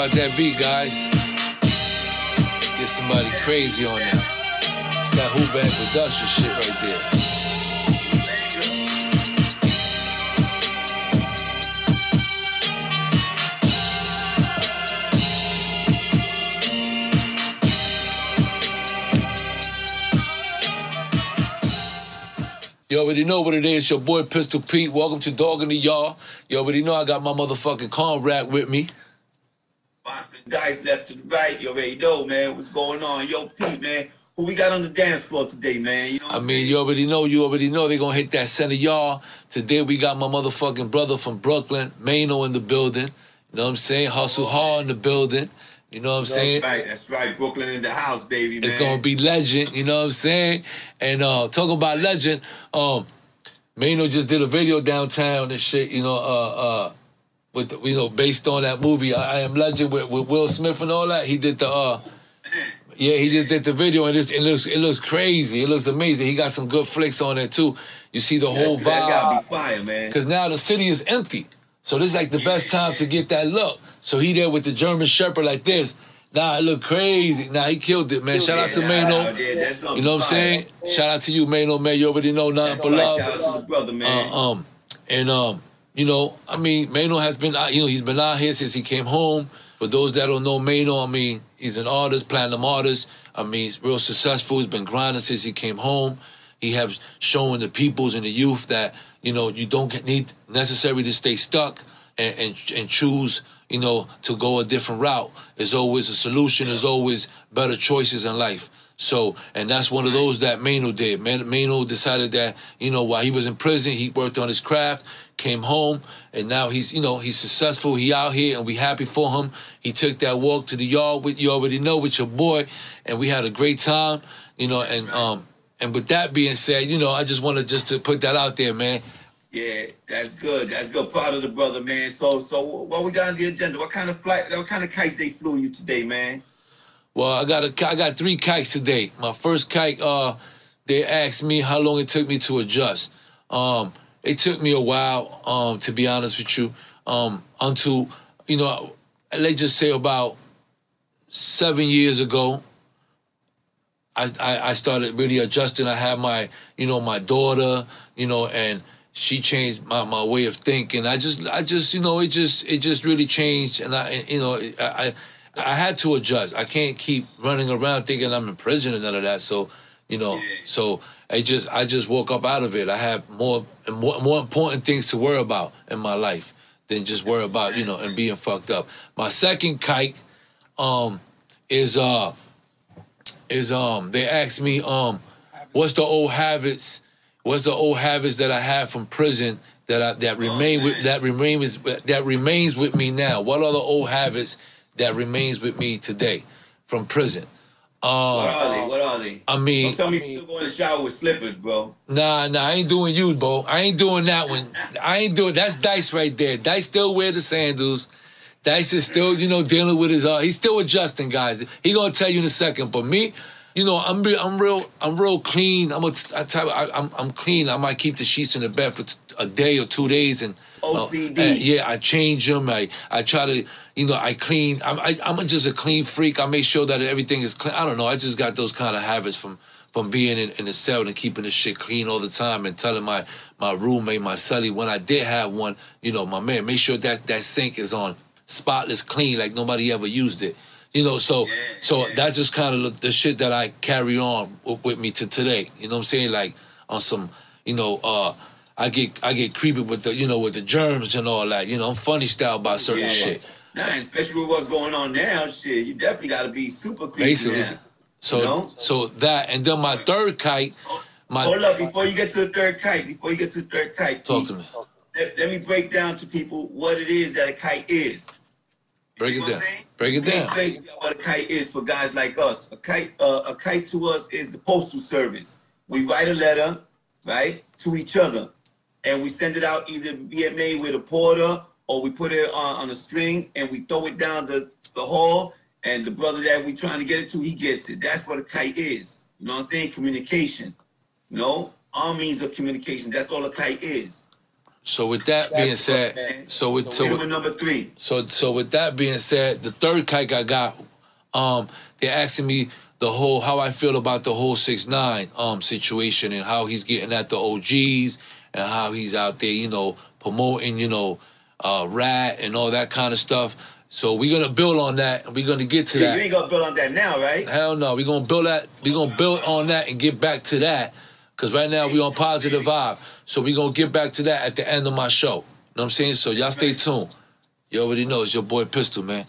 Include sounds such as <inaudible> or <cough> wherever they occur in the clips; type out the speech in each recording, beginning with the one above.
about that beat, guys? Get somebody crazy on that. It's that Who Band production shit right there. You already know what it is. Your boy Pistol Pete. Welcome to Dog in the Yard. You already know I got my motherfucking comrade with me. Box and dice left to the You man, what's going on. Yo, Pete, man, who we got on the dance floor today, man? You know what I mean, saying? you already know. You already know they gonna hit that center yard. Today we got my motherfucking brother from Brooklyn, Maino, in the building. You know what I'm saying? Hustle hard in the building. You know what I'm saying? That's right. That's right. Brooklyn in the house, baby, man. It's gonna be legend, you know what I'm saying? And uh talking about legend, um Maino just did a video downtown and shit, you know, uh uh with you know, based on that movie, I, I Am Legend with, with Will Smith and all that. He did the uh yeah, he just did the video and it's, it looks it looks crazy. It looks amazing. He got some good flicks on it too. You see the whole That's, that gotta vibe. be fire, man. Because now the city is empty. So this is like the best time to get that look. So he there with the German Shepherd like this. Nah, it look crazy. Nah, he killed it, man. Shout out to Yeah, Maino. yeah, You know what I'm saying? Shout out to you, Maino, man. You already know nothing That's but love. Shout out to the brother, man. Uh, um, and um, you know, I mean, Maino has been, you know, he's been out here since he came home. For those that don't know Maino, I mean, he's an artist, platinum artist. I mean, he's real successful. He's been grinding since he came home. He has shown the peoples and the youth that you know you don't need necessarily to stay stuck and and, and choose, you know, to go a different route. There's always a solution. There's always better choices in life. So, and that's one of those that Maino did. Man, Maino decided that, you know, while he was in prison, he worked on his craft, came home, and now he's, you know, he's successful. He out here, and we happy for him. He took that walk to the yard with you already know with your boy, and we had a great time, you know. And um, and with that being said, you know, I just wanted just to put that out there, man. Yeah, that's good. That's good. Proud of the brother, man. So, so what we got on the agenda? What kind of flight? What kind of kites they flew you today, man? Well, I got a, I got three kites today. My first kite, uh, they asked me how long it took me to adjust. Um, it took me a while, um, to be honest with you, um, until, you know, let's just say about seven years ago, I, I, I started really adjusting. I had my, you know, my daughter, you know, and she changed my, my way of thinking. I just, I just, you know, it just, it just really changed. And I, you know, I, I, I had to adjust. I can't keep running around thinking I'm in prison and none of that. So, you know, so I just, I just woke up out of it. I have more, more, more important things to worry about in my life than just worry about, you know, and being fucked up. My second kite, um, is, uh, is um they asked me um what's the old habits what's the old habits that I have from prison that I that remain with that remains that remains with me now what are the old habits that remains with me today from prison What uh are they? What are they? I mean Don't tell me you still going to the shower with slippers, bro. Nah, nah, I ain't doing you, bro. I ain't doing that one. I ain't doing that's Dice right there. Dice still wear the sandals. Dice is still, you know, dealing with his uh he's still adjusting, guys. He gonna tell you in a second. But me, you know, I'm real I'm real I'm real clean. I'm a I you, I, I'm I'm clean. I might keep the sheets in the bed for t- a day or two days and OCD. uh, yeah, I change them. I I try to, you know, I clean. I'm I, I'm just a clean freak. I make sure that everything is clean. I don't know. I just got those kind of habits from from being in, in the cell and keeping the shit clean all the time and telling my my roommate, my cellie, when I did have one, you know, my man, make sure that that sink is on spotless clean, like nobody ever used it. You know, so so that's just kind of the, the shit that I carry on with, with me to today. You know what I'm saying? Like on some, you know, uh I get I get creepy with the you know with the germs and all that. You know, I'm funny style about certain Yeah. shit. Nah, especially with what's going on now, shit, you definitely got to be super creepy Basically. now. So No. so that and then my third kite, my Hold up, before you get to the third kite, before you get to the third kite, talk Keith, to me. Let, let me break down to people what it is that a kite is. Break You it know down. Break it down. you what a kite is for guys like us. A kite, uh, a kite to us is the postal service. We write a letter, right, to each other, and we send it out either be made with a porter or we put it on, on a string and we throw it down the, the hall, and the brother that we trying to get it to, he gets it. That's what a kite is. You know what I'm saying? Communication. You know, all means of communication. That's all a kite is. So with that being said, so with so with, with number three. So so with that being said, the third kike I got, um, they're asking me the whole how I feel about the whole six nine um situation and how he's getting at the OGs and how he's out there, you know, promoting, you know, uh rat and all that kind of stuff. So we're gonna build on that and we're gonna get to Yeah, that. you ain't gonna build on that now, right? Hell no, we're gonna build that. We're gonna build on that and get back to that. Cause right now we on positive vibe. So we're gonna get back to that at the end of my show. You know what I'm saying? So y'all stay tuned. You already know it's your boy Pistol, man.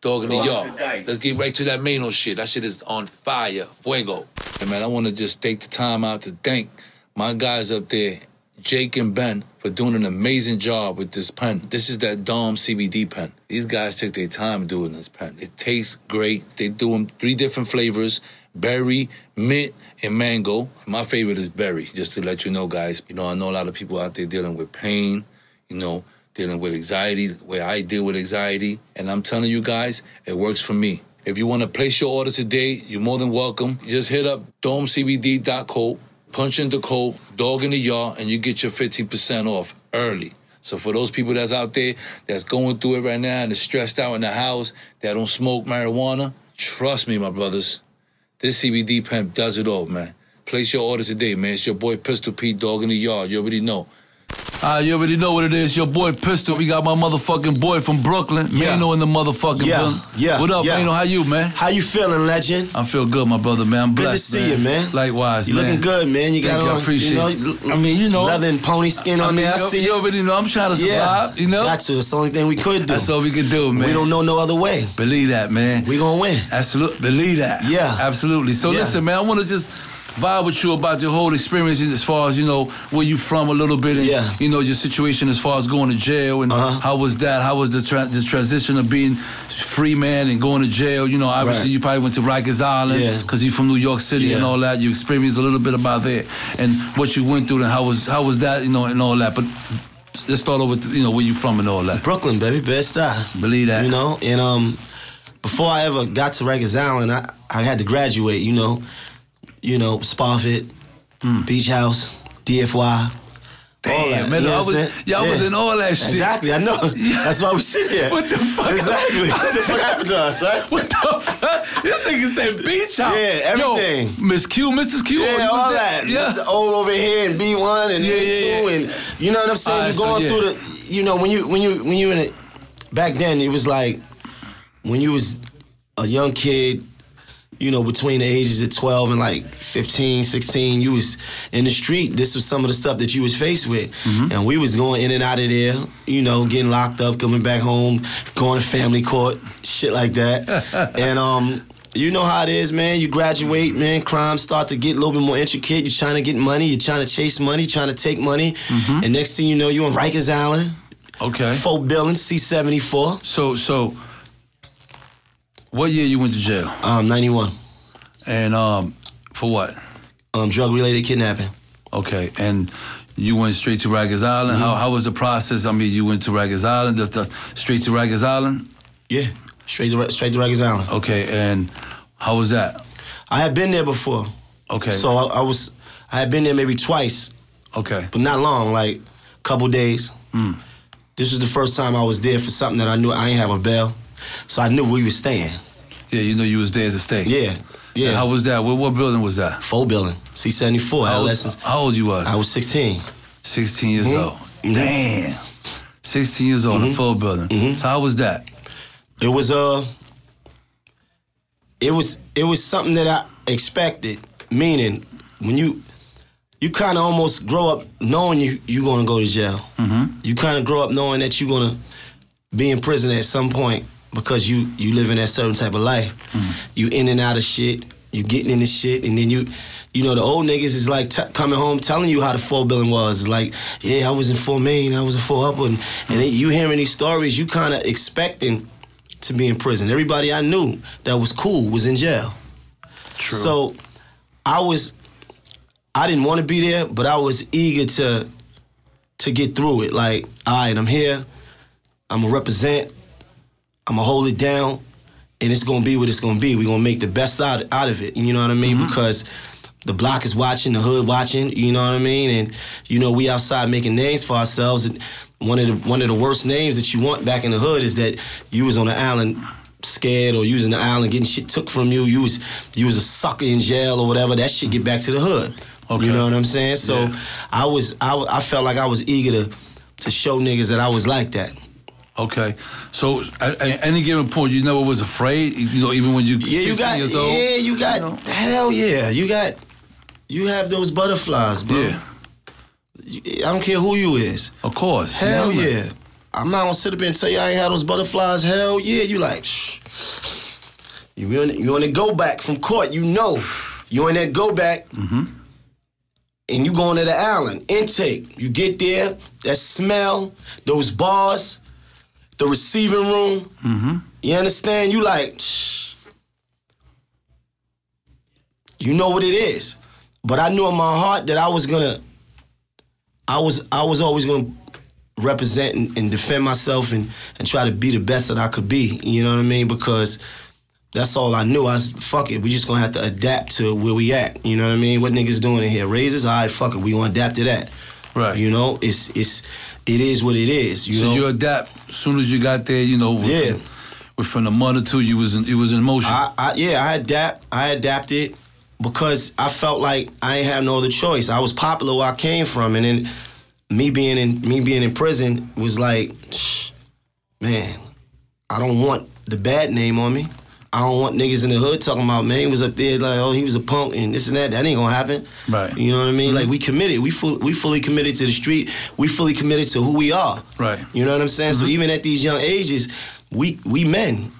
Dog in the Lots yard. Let's get right to that Maino shit. That shit is on fire. Fuego. Hey man, I wanna just take the time out to thank my guys up there, Jake and Ben, for doing an amazing job with this pen. This is that Dom CBD pen. These guys take their time doing this pen. It tastes great. They do them three different flavors berry, mint, and mango. My favorite is berry, just to let you know, guys. You know, I know a lot of people out there dealing with pain, you know, dealing with anxiety, the way I deal with anxiety. And I'm telling you guys, it works for me. If you want to place your order today, you're more than welcome. Just hit up domecbd.co, punch in the code, dog in the yard, and you get your 15% off early. So for those people that's out there that's going through it right now and is stressed out in the house, that don't smoke marijuana, trust me, my brothers. This CBD pen does it all, man. Place your order today, man. It's your boy Pistol Pete, dog in the yard. You already know. Ah, you already know what it is. Your boy Pistol. We got my motherfucking boy from Brooklyn, Yeah. Maino in the motherfucking Yeah, building. yeah, What up, yeah. Maino? How you, man? How you feeling, legend? I feel good, my brother, man. I'm blessed, Good to see you, man. Likewise, You man. looking good, man. You got Thank you, I appreciate you know, it. I mean, you know. leather and pony skin I on mean. I you, see you already know I'm trying to survive, you know? Got to. It's the only thing we could do. That's all we can do, man. we don't know no other way. Believe that, man. We gonna win. Absolutely. Believe that. Yeah. Absolutely. So Yeah. listen, man, I want to just vibe with you about your whole experience as far as, you know, where you from a little bit and, Yeah. you know, your situation as far as going to jail and Uh-huh. how was that? How was the, tra- the transition of being free man and going to jail? You know, obviously Right. you probably went to Rikers Island Yeah. because you're from New York City and all that. You experienced a little bit about that and what you went through and how was how was that, you know, and all that. But let's start off with, you know, where you from and all that. Brooklyn, baby, best style. Believe that. You know, and um, before I ever got to Rikers Island, I, I had to graduate. You know, you know, Spofford, Hmm. Beach House, DFY. Damn, that, man, I was, y'all was in all that shit. Exactly, I know. <laughs> Yeah. That's why we sit here. What the fuck? Exactly. <laughs> what the fuck happened to us, right? What the fuck? This nigga said beach house. Yeah, everything. Yo, Miss Q, Mrs. Q. Yeah, all there? that. Yeah. Mr. O over here and B one and Yeah, A yeah, two yeah. and you know what I'm saying. Right, You're going so, through the, you know, when you when you when you in it. Back then, it was like when you was a young kid. You know, between the ages of 12 and like 15, 16, you was in the street. This was some of the stuff that you was faced with. Mm-hmm. And we was going in and out of there, you know, getting locked up, coming back home, going to family court, shit like that. <laughs> and um, you know how it is, man. You graduate, man. Crime start to get a little bit more intricate. You're trying to get money. You're trying to chase money. Trying to take money. Mm-hmm. And next thing you know, you on Rikers Island, Okay. Fort Billings, C74, So, so, what year you went to jail? um, 91. And um, for what? Um, drug related kidnapping. Okay, and you went straight to Rikers Island. How how was the process? I mean, you went to Rikers Island, just, just straight to Rikers Island. Yeah, straight to straight to Rikers Island. Okay, and how was that? I had been there before, Okay. so I, I was I had been there maybe twice, okay. but not long, like a couple days. Hmm. This was the first time I was there for something that I knew I ain't have a bail, so I knew we was staying. Yeah, you know you was there as a state. Yeah, yeah. And how was that? What, what building was that? Full building, C74, How old, adolescents. how old you was? I was 16. 16 years Mhm. old. Mhm. Damn. 16 years old, in a full building. Mhm. So how was that? It was uh it was it was something that I expected. Meaning, when you you kind of almost grow up knowing you you gonna go to jail. Mm-hmm. You kind of grow up knowing that you're gonna be in prison at some point because you you live in that certain type of life. Mm. You in and out of shit. You getting in into shit, and then you, you know, the old niggas is like t- coming home telling you how the four billing was. It's like, yeah, I was in four main, I was in four upper, and, and then you hearing these stories, you kind of expecting to be in prison. Everybody I knew that was cool was in jail. True. So I was I didn't want to be there, but I was eager to to get through it. Like, all right, I'm here. I'm gonna represent. I'm gonna hold it down, and it's gonna be what it's gonna be. We're gonna make the best out out of it. You know what I mean? Mm-hmm. Because the block is watching, the hood watching. You know what I mean? And you know we outside making names for ourselves. And one of the one of the worst names that you want back in the hood is that you was on the island scared or using the island getting shit took from you. You was you was a sucker in jail or whatever. That shit get back to the hood. Okay. You know what I'm saying? So Yeah. I was I, I felt like I was eager to to show niggas that I was like that. Okay, so at, at any given point, you never was afraid. You know, even when you Yeah, you 16 got years old. yeah, you got know? hell yeah, you got you have those butterflies, bro. Yeah, I don't care who you is. of course. Hell You yeah. I'm not gonna sit up here and tell you I ain't had those butterflies. Hell yeah, you like shh. You on you on the go back from court, you know. You on that go back. Mm-hmm. And you going to the island. Intake. You get there, that smell, those bars, the receiving room. You understand? You like shh. You know what it is. But I knew in my heart that I was gonna I was I was always gonna represent and, and defend myself and, and try to be the best that I could be. You know what I mean? Because that's all I knew. I was fuck it. We just gonna have to adapt to where we at. You know what I mean? What niggas doing in here? Raises? All right, fuck it. We gonna adapt to that. Right. You know, it's it's it is what it is. You So know. you adapt as soon as you got there. You know, within, Yeah. within a month or two, you was in, you was in motion. I, I yeah, I adapt. I adapted because I felt like I ain't have no other choice. I was popular where I came from, and then me being in me being in prison was like, shh, man, I don't want the bad name on me. I don't want niggas in the hood talking about man he was up there like oh he was a punk and this and that. That ain't gonna happen. Right. You know what I mean? Like mm-hmm. we committed. We full, we fully committed to the street. We fully committed to who we are. Right. You know what I'm saying? So mm-hmm. even at these young ages, we we men.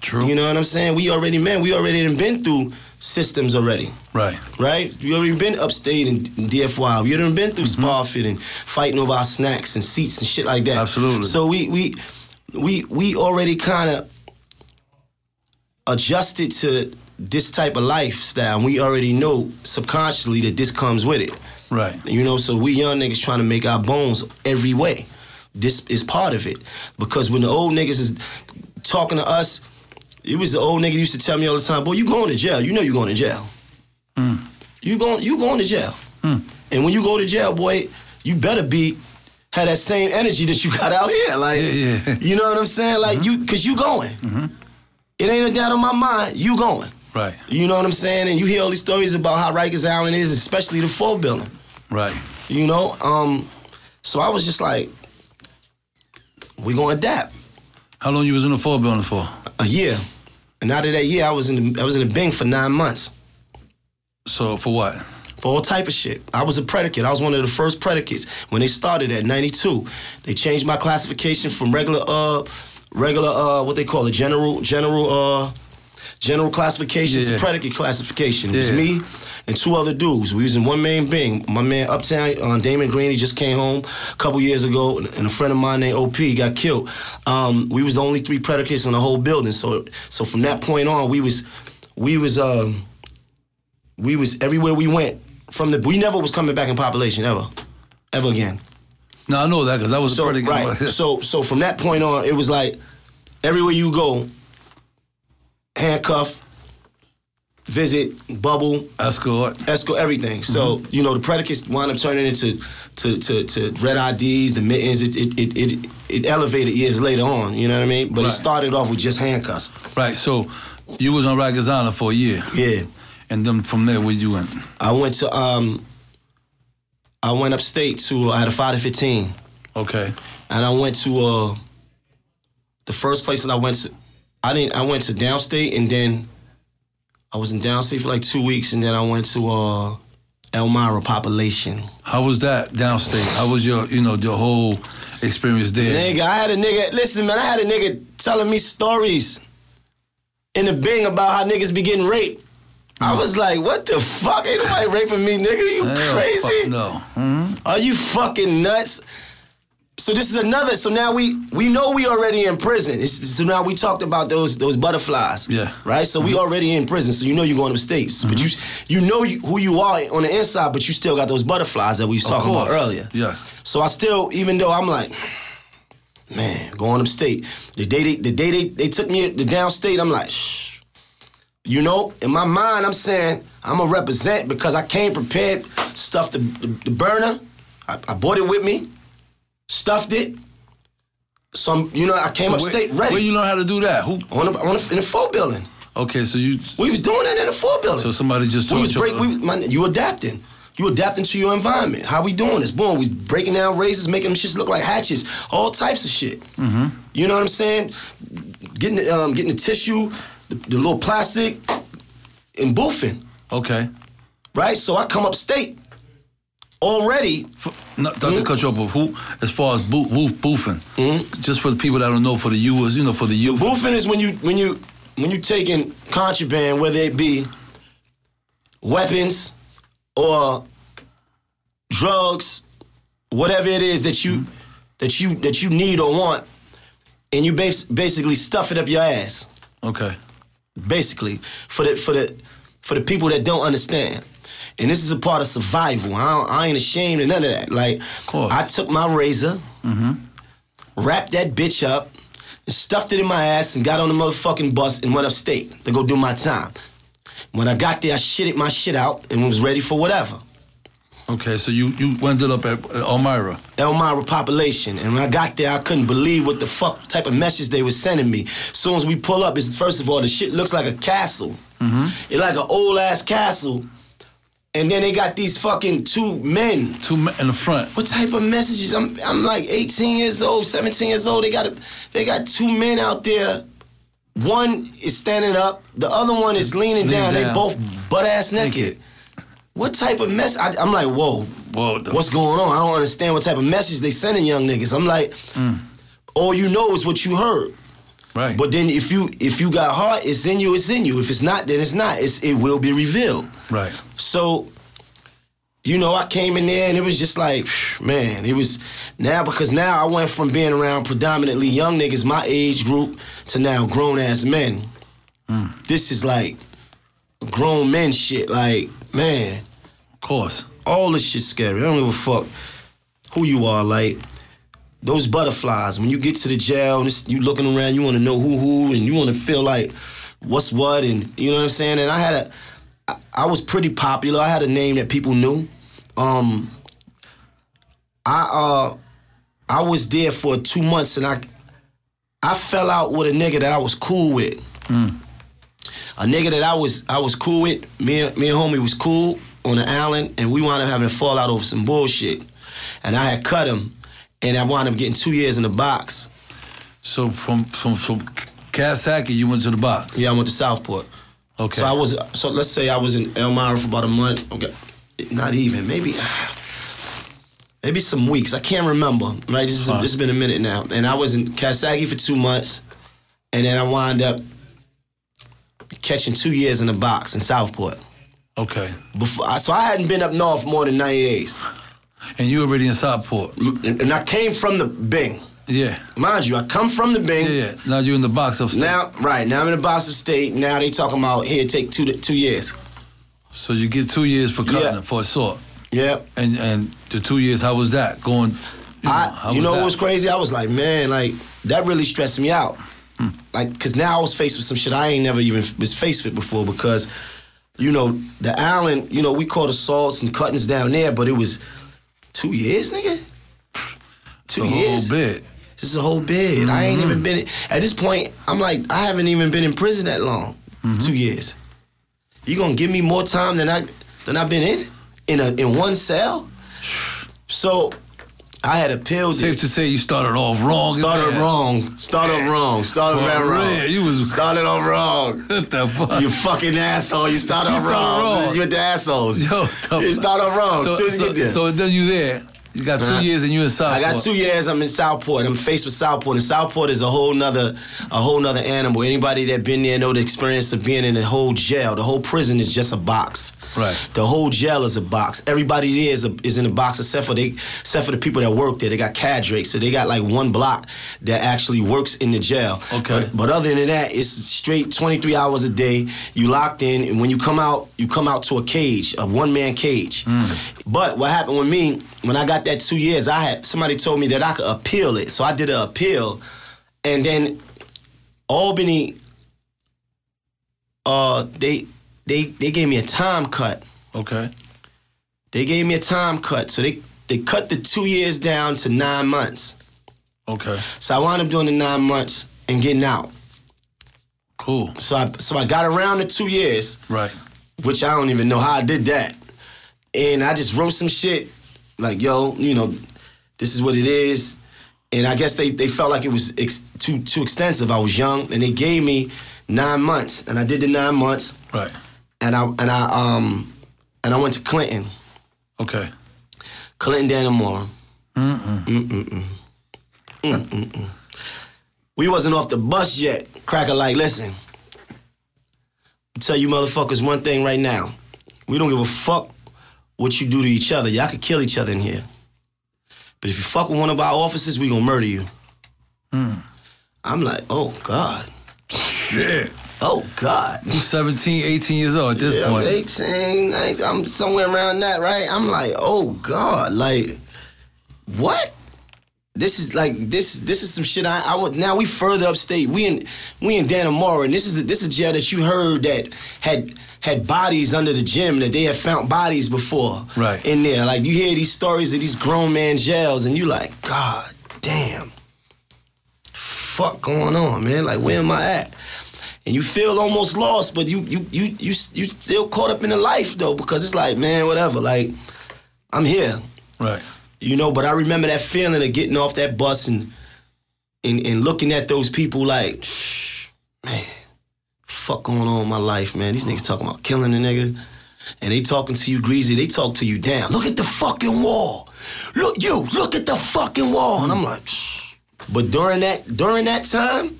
True. You know what I'm saying? We already men. We already done been through systems already, Right. right? We already been upstate in DFY. We already been through mm-hmm. spa fitting, fighting over our snacks and seats and shit like that. Absolutely. So we we we we already kind of adjusted to this type of lifestyle. And we already know subconsciously that this comes with it. Right. You know, so we young niggas trying to make our bones every way. This is part of it. Because when the old niggas is talking to us, it was the old nigga used to tell me all the time, boy, you going to jail. You know you going to jail. Mm. You going you going to jail. Mm. And when you go to jail, boy, you better be have that same energy that you got out here. Like Yeah, yeah. you know what I'm saying? Like mm-hmm. you cause you going. Mm-hmm. It ain't a doubt on my mind, you going. Right. You know what I'm saying? And you hear all these stories about how Rikers Island is, especially the four building. Right. You know? Um, so I was just like, we gonna adapt. How long you was in the four building for? A year. And out of that year I was in the I was in the Bing for nine months. So for what? For all type of shit. I was a predicate. I was one of the first predicates when they started at 92. They changed my classification from regular uh regular uh what they call it, general general uh general classification Yeah. to predicate classification. It was Yeah. me and two other dudes. We was in one main Bing. My man Uptown, uh, Damon Green, he just came home a couple years ago, and a friend of mine named OP got killed. Um, we was the only three predicates in the whole building. So, so from that point on, we was, we was, um, we was everywhere we went. From the, we never was coming back in population ever, ever again. No, I know that because I was So a pretty right. <laughs> so so from that point on, it was like everywhere you go, handcuff, visit, bubble, escort. escort, everything. So Mm-hmm. you know the predicates wound up turning into to to, to red IDs, the mittens. It it, it it it elevated years later on. You know what I mean? But Right. it started off with just handcuffs. Right. So you was on Rikers Island for a year, Yeah. and then from there, where you went? I went to um. I went upstate to I had a five to fifteen. Okay. and I went to uh the first place that I went to I didn't I went to downstate and then I was in downstate for like two weeks and then I went to uh Elmira population. How was that downstate? How was your, you know, your whole experience there. Nigga, I had a nigga. Listen, man, I had a nigga telling me stories in the Bing about how niggas be getting raped. I was like, what the fuck? Ain't nobody raping me, nigga. You Hell, crazy? no. Mhm. Are you fucking nuts? So this is another. So now we we know we already in prison. It's, so now we talked about those those butterflies. Yeah. Right. So we already in prison. So you know you're going to the states, but you you know you, who you are on the inside, but you still got those butterflies that we was talking about earlier. Yeah. So I still, even though I'm like, man, going upstate. The day they, the day they, they took me to downstate, I'm like, shh. You know, in my mind, I'm saying I'm gonna represent because I came prepared, stuffed the, the, the burner. I, I brought it with me, stuffed it. So I'm, you know, I came So upstate where, ready Where you learn how to do that? Who? on the, on the, in the full building. Okay, so you. We was doing that in the full building. So somebody just told we was break. We, man, you adapting. You adapting to your environment. How we doing this? Boom. We breaking down razors, making them shits look like hatchets. All types of shit. Mm-hmm. You know what I'm saying? Getting the, um, getting the tissue, the, the little plastic, and boofing. Okay. Right. So I come upstate already. F- Not, not Hmm? to cut you off, who, as far as boo, woof, boofing, just for the people that don't know, for the viewers, you know, for the youth. Boofing is when you when you when you taking contraband, whether it be weapons or drugs, whatever it is that you that you that you need or want, and you bas- basically stuff it up your ass. Okay. Basically, for the for the for the people that don't understand. And this is a part of survival. I, don't- I ain't ashamed of none of that. Like, course. I took my razor, mm-hmm. wrapped that bitch up, and stuffed it in my ass, and got on the motherfucking bus and went upstate to go do my time. When I got there, I shitted my shit out and was ready for whatever. Okay, so you you ended up at, Elmira. Elmira population. And when I got there, I couldn't believe what the fuck type of message they were sending me. Soon as we pull up, it's first of all, the shit looks like a castle. Mm-hmm. It's like an old ass castle. And then they got these fucking two men. Two men in the front. What type of messages? I'm I'm like 18 years old, 17 years old. They got a, they got two men out there. One is standing up, the other one is leaning Leaning down. They both butt ass naked. Naked. What type of mess? I, I'm like, whoa, Whoa, what's going on? I don't understand what type of message they sending young niggas. I'm like, mm. all you know is what you heard. Right. But then if you if you got heart, it's in you, it's in you. If it's not, then it's not. It's it will be revealed. right. So, you know, I came in there and it was just like, man, it was now because now I went from being around predominantly young niggas, my age group, to now grown ass men. Mm. This is like grown men shit. Like, man, Of course. all this shit scary. I don't give a fuck who you are. Like those butterflies. When you get to the jail and you looking around, you want to know who who, and you want to feel like what's what, and you know what I'm saying. And I had a, I, I was pretty popular. I had a name that people knew. Um, I uh, I was there for two months, and I, I fell out with a nigga that I was cool with. A nigga that I was I was cool with, me and me and homie was cool on the island, and we wound up having a fallout over some bullshit. And I had cut him, and I wound up getting two years in the box. So from from from Coxsackie, you went to the box. Yeah, I went to Southport. Okay. So I was so let's say I was in Elmira for about a month. Okay, not even maybe maybe some weeks. I can't remember. Right, this, is, Huh. this has been a minute now, and I was in Coxsackie for two months, and then I wound up catching two years in the box in Southport. Okay. Before, so I hadn't been up north more than ninety days, And you already in Southport. and I came from the Bing. Yeah. Mind you, I come from the Bing. Yeah, yeah. Now you're in the box upstairs. Now, right now I'm in the box of state. Now they talking about here take two two years. So you get two years for cutting Yeah. for assault. Yep. And and the two years, how was that going? You know, I, you know that? what was crazy? I was like, man, like that really stressed me out. Like, cause now I was faced with some shit I ain't never even was faced with before. Because, you know, the island, you know, we caught assaults and cuttings down there, but it was two years, nigga. Two a years. whole bit. This is a whole bid. I ain't even been at this point. I'm like, I haven't even been in prison that long. Two years. You gonna give me more time than I than I've been in in a in one cell? So I had appealed. Safe it. to say you started off wrong. Started wrong. Started wrong. Started For wrong. real, you was- started off wrong. <laughs> What the fuck? You fucking asshole. You started You off started wrong. wrong. You're the assholes. Yo, <laughs> you started off wrong. So, Soon as you so, so then you there, You got two Uh, years and you in Southport. I got two years. I'm in Southport. I'm faced with Southport, and Southport is a whole nother, a whole nother animal. Anybody that been there know the experience of being in the whole jail. The whole prison is just a box. Right. The whole jail is a box. Everybody there is, a, is in a box except for they, except for the people that work there. They got cadre, so they got like one block that actually works in the jail. Okay. But, but other than that, it's straight 23 hours a day. You locked in, and when you come out, you come out to a cage, a one man cage. But what happened with me when I got that two years? I had somebody told me that I could appeal it, so I did an appeal, and then Albany, uh, they they they gave me a time cut. Okay. They gave me a time cut, so they they cut the two years down to nine months. Okay. So I wound up doing the nine months and getting out. Cool. So I so I got around the two years, Right. which I don't even know how I did that. And I just wrote some shit like, yo, you know, this is what it is. And I guess they, they felt like it was ex- too too extensive. I was young, and they gave me nine months, and I did the nine months, Right. and I and I um and I went to Clinton, Okay. Clinton Dannemora. Mm-mm-mm. Mm-mm-mm. Mm mm. We wasn't off the bus yet. Cracker like, listen. I'll tell you motherfuckers one thing right now. We don't give a fuck what you do to each other. Y'all could kill each other in here. But if you fuck with one of our officers, we gonna murder you. Hmm. I'm like, oh God. Shit. Oh God. You 17, 18 years old at this Yeah, I'm point. 18. I- I'm somewhere around that, right? I'm like, oh God, like, what? This is like this. This is some shit. I, I would now we further upstate. We in we in Dannemora, and this is this is a jail that you heard that had had bodies under the gym that they had found bodies before. Right. in there. Like you hear these stories of these grown man jails, and you like, God damn, fuck going on, man? Like where am I at? and you feel almost lost, but you you you you you still caught up in the life though because it's like man, whatever. Like I'm here, Right. You know. But I remember that feeling of getting off that bus and and, and looking at those people like, "Shh, man, fuck going on in my life, man. These niggas talking about killing the nigga. And they talking to you greasy, they talk to you down. Look at the fucking wall. Look, you, look at the fucking wall. And I'm like, Shh. but during that during that time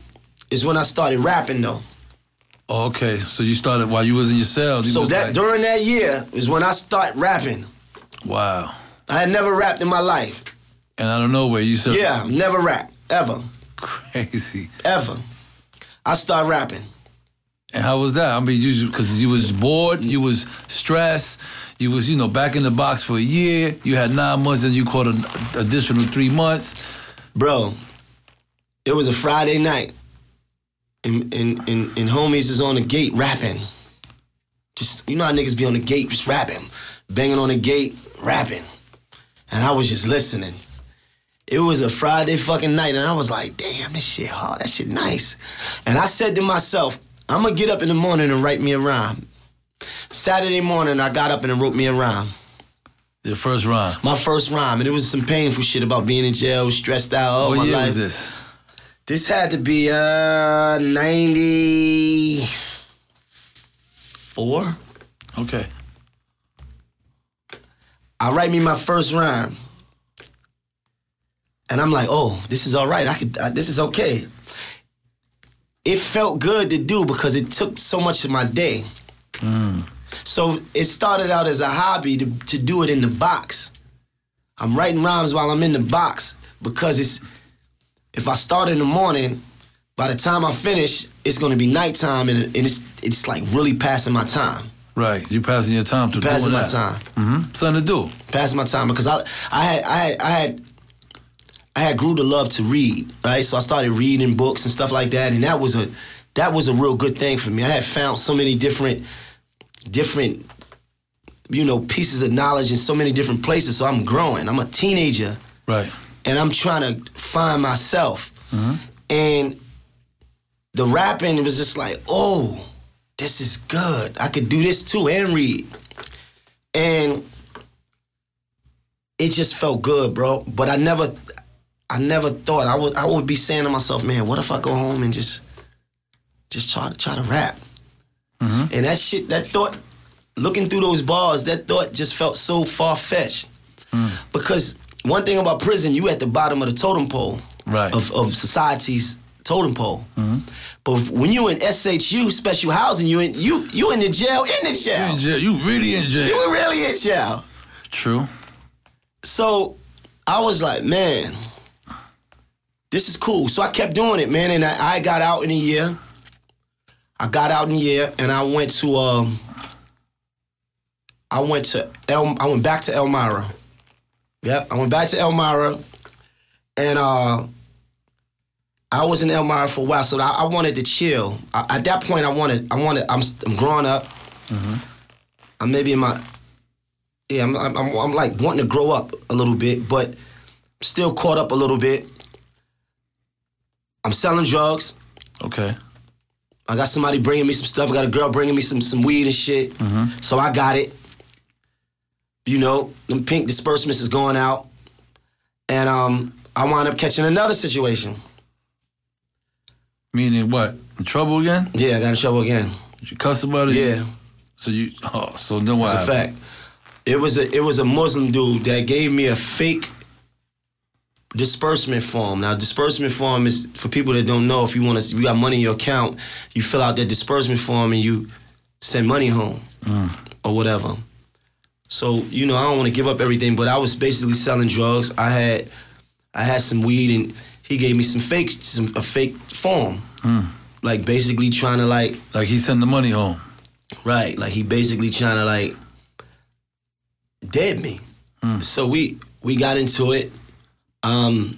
is when I started rapping though. Oh, okay. So you started while you was in your cell. So that like, during that year is when I start rapping. wow. I had never rapped in my life. And I don't know where you said, Yeah, never rapped ever, crazy. ever. I start rapping. And how was that? I mean, you because you was bored, you was stressed, you was you know back in the box for a year. You had nine months, and you caught an additional three months. Bro, it was a Friday night. And, and, and, and homies is on the gate rapping. Just, you know how niggas be on the gate just rapping. Banging on the gate, rapping. And I was just listening. It was a Friday fucking night, and I was like, damn, this shit hard. That shit nice. And I said to myself, I'm gonna get up in the morning and write me a rhyme. Saturday morning, I got up and wrote me a rhyme. Your first rhyme. My first rhyme, and it was some painful shit about being in jail, stressed out all what my year life. was this? This had to be uh 94. Okay. I write me my first rhyme. And I'm like, "Oh, this is all right. I could uh, this is okay." It felt good to do because it took so much of my day. So it started out as a hobby to, to do it in the box. I'm writing rhymes while I'm in the box because it's if I start in the morning, by the time I finish, it's gonna be nighttime and, and it's it's like really passing my time. Right. You passing your time to Passing my that. time. Mm-hmm. Something to do. Passing my time because I I had I had I had I had grew to love to read, right? So I started reading books and stuff like that, and that was a that was a real good thing for me. I had found so many different different you know pieces of knowledge in so many different places. So I'm growing. I'm a teenager Right. and I'm trying to find myself. And the rapping was just like, oh, this is good. I could do this too and read. And it just felt good, bro. But I never, I never thought I would. I would be saying to myself, man, what if I go home and just, just try to try to rap? Mm-hmm. And that shit, that thought, looking through those bars, that thought just felt so far fetched mm. because one thing about prison, you at the bottom of the totem pole Right. of, of society's totem pole. But when you in SHU special housing, you in you you in the jail in the You jail. in jail. You really in jail. You were really in jail. True. So I was like, man, this is cool. So I kept doing it, man, and I, I got out in a year. I got out in a year, and I went to um, I went to El, I went back to Elmira. Yep, I went back to Elmira, and uh, I was in Elmira for a while. So I, I wanted to chill. I, at that point, I wanted, I wanted, I'm, I'm growing up. I'm maybe in my yeah, I'm, I'm, I'm, I'm like wanting to grow up a little bit, but still caught up a little bit. I'm selling drugs. Okay. I got somebody bringing me some stuff. I got a girl bringing me some some weed and shit. So I got it. You know, them pink disbursements is going out, and um, I wind up catching another situation. Meaning what? In trouble again? Yeah, I got in trouble again. Did you cuss about it? Yeah, So you. Oh, so then what? It's a fact. It was a it was a Muslim dude that gave me a fake disbursement form. Now, disbursement form is for people that don't know. If you want to, you got money in your account, you fill out that disbursement form and you send money home mm. or whatever. So you know, I don't want to give up everything, but I was basically selling drugs. I had I had some weed and he gave me some fake some a fake form, like basically trying to like Like he sent the money home. Right, like he basically trying to like dead me. So we we got into it. Um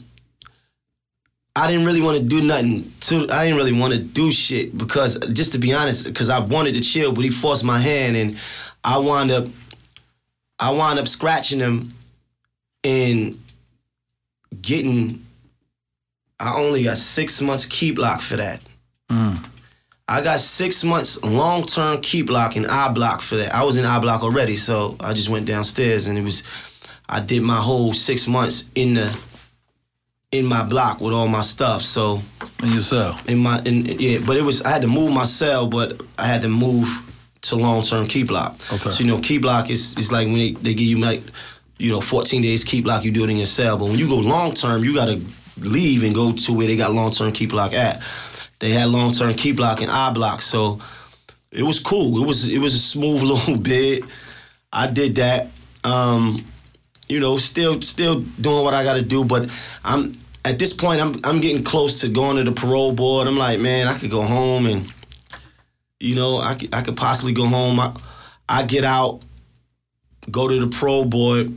I didn't really want to do nothing. To, I didn't really want to do shit because, just to be honest, because I wanted to chill, but he forced my hand, and I wound up, I wound up scratching him, and getting. I only got six months keep lock for that. Mm. I got six months long term keep block and I block for that. I was in I block already, so I just went downstairs and it was I did my whole six months in the in my block with all my stuff. So In your cell. in my in yeah, but it was I had to move my cell, but I had to move to long term keep block. Okay. So you know, keep block is is like when they, they give you like you know 14 days keep block, you do it in your cell. But when you go long term, you gotta leave and go to where they got long term keep block at. They had long term keep block and I block, so it was cool. It was it was a smooth <laughs> little bit. I did that. Um, you know, still still doing what I got to do, but I'm at this point I'm I'm getting close to going to the parole board. I'm like, man, I could go home and you know, I could, I could possibly go home. I I get out, go to the parole board.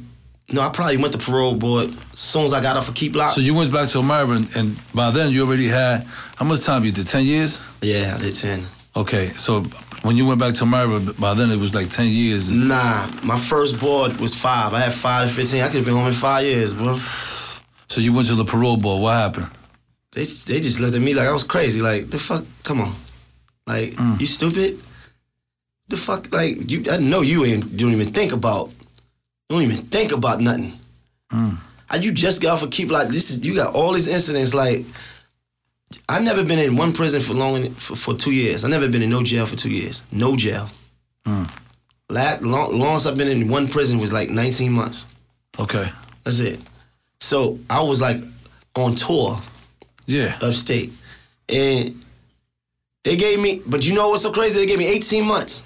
No, I probably went to parole board as soon as I got off of Keep Lock. So you went back to Elmira, and, and by then you already had how much time you did? Ten years. yeah, I did ten. Okay, so when you went back to Elmira, by then it was like ten years. Nah, my first board was five. I had five to fifteen. I could have been home in five years, bro. So you went to the parole board. What happened? They they just looked at me like I was crazy. Like the fuck, come on, like mm. you stupid. The fuck, like you. I know you ain't. You don't even think about. Don't even think about nothing. Mm. How you just got off a keep like this is you got all these incidents like. I never been in one prison for long for, for two years. I never been in no jail for two years. No jail. Mm. Last, long, longest I've been in one prison was like 19 months. Okay. That's it. So I was like on tour Yeah. upstate. And they gave me, but you know what's so crazy? They gave me 18 months.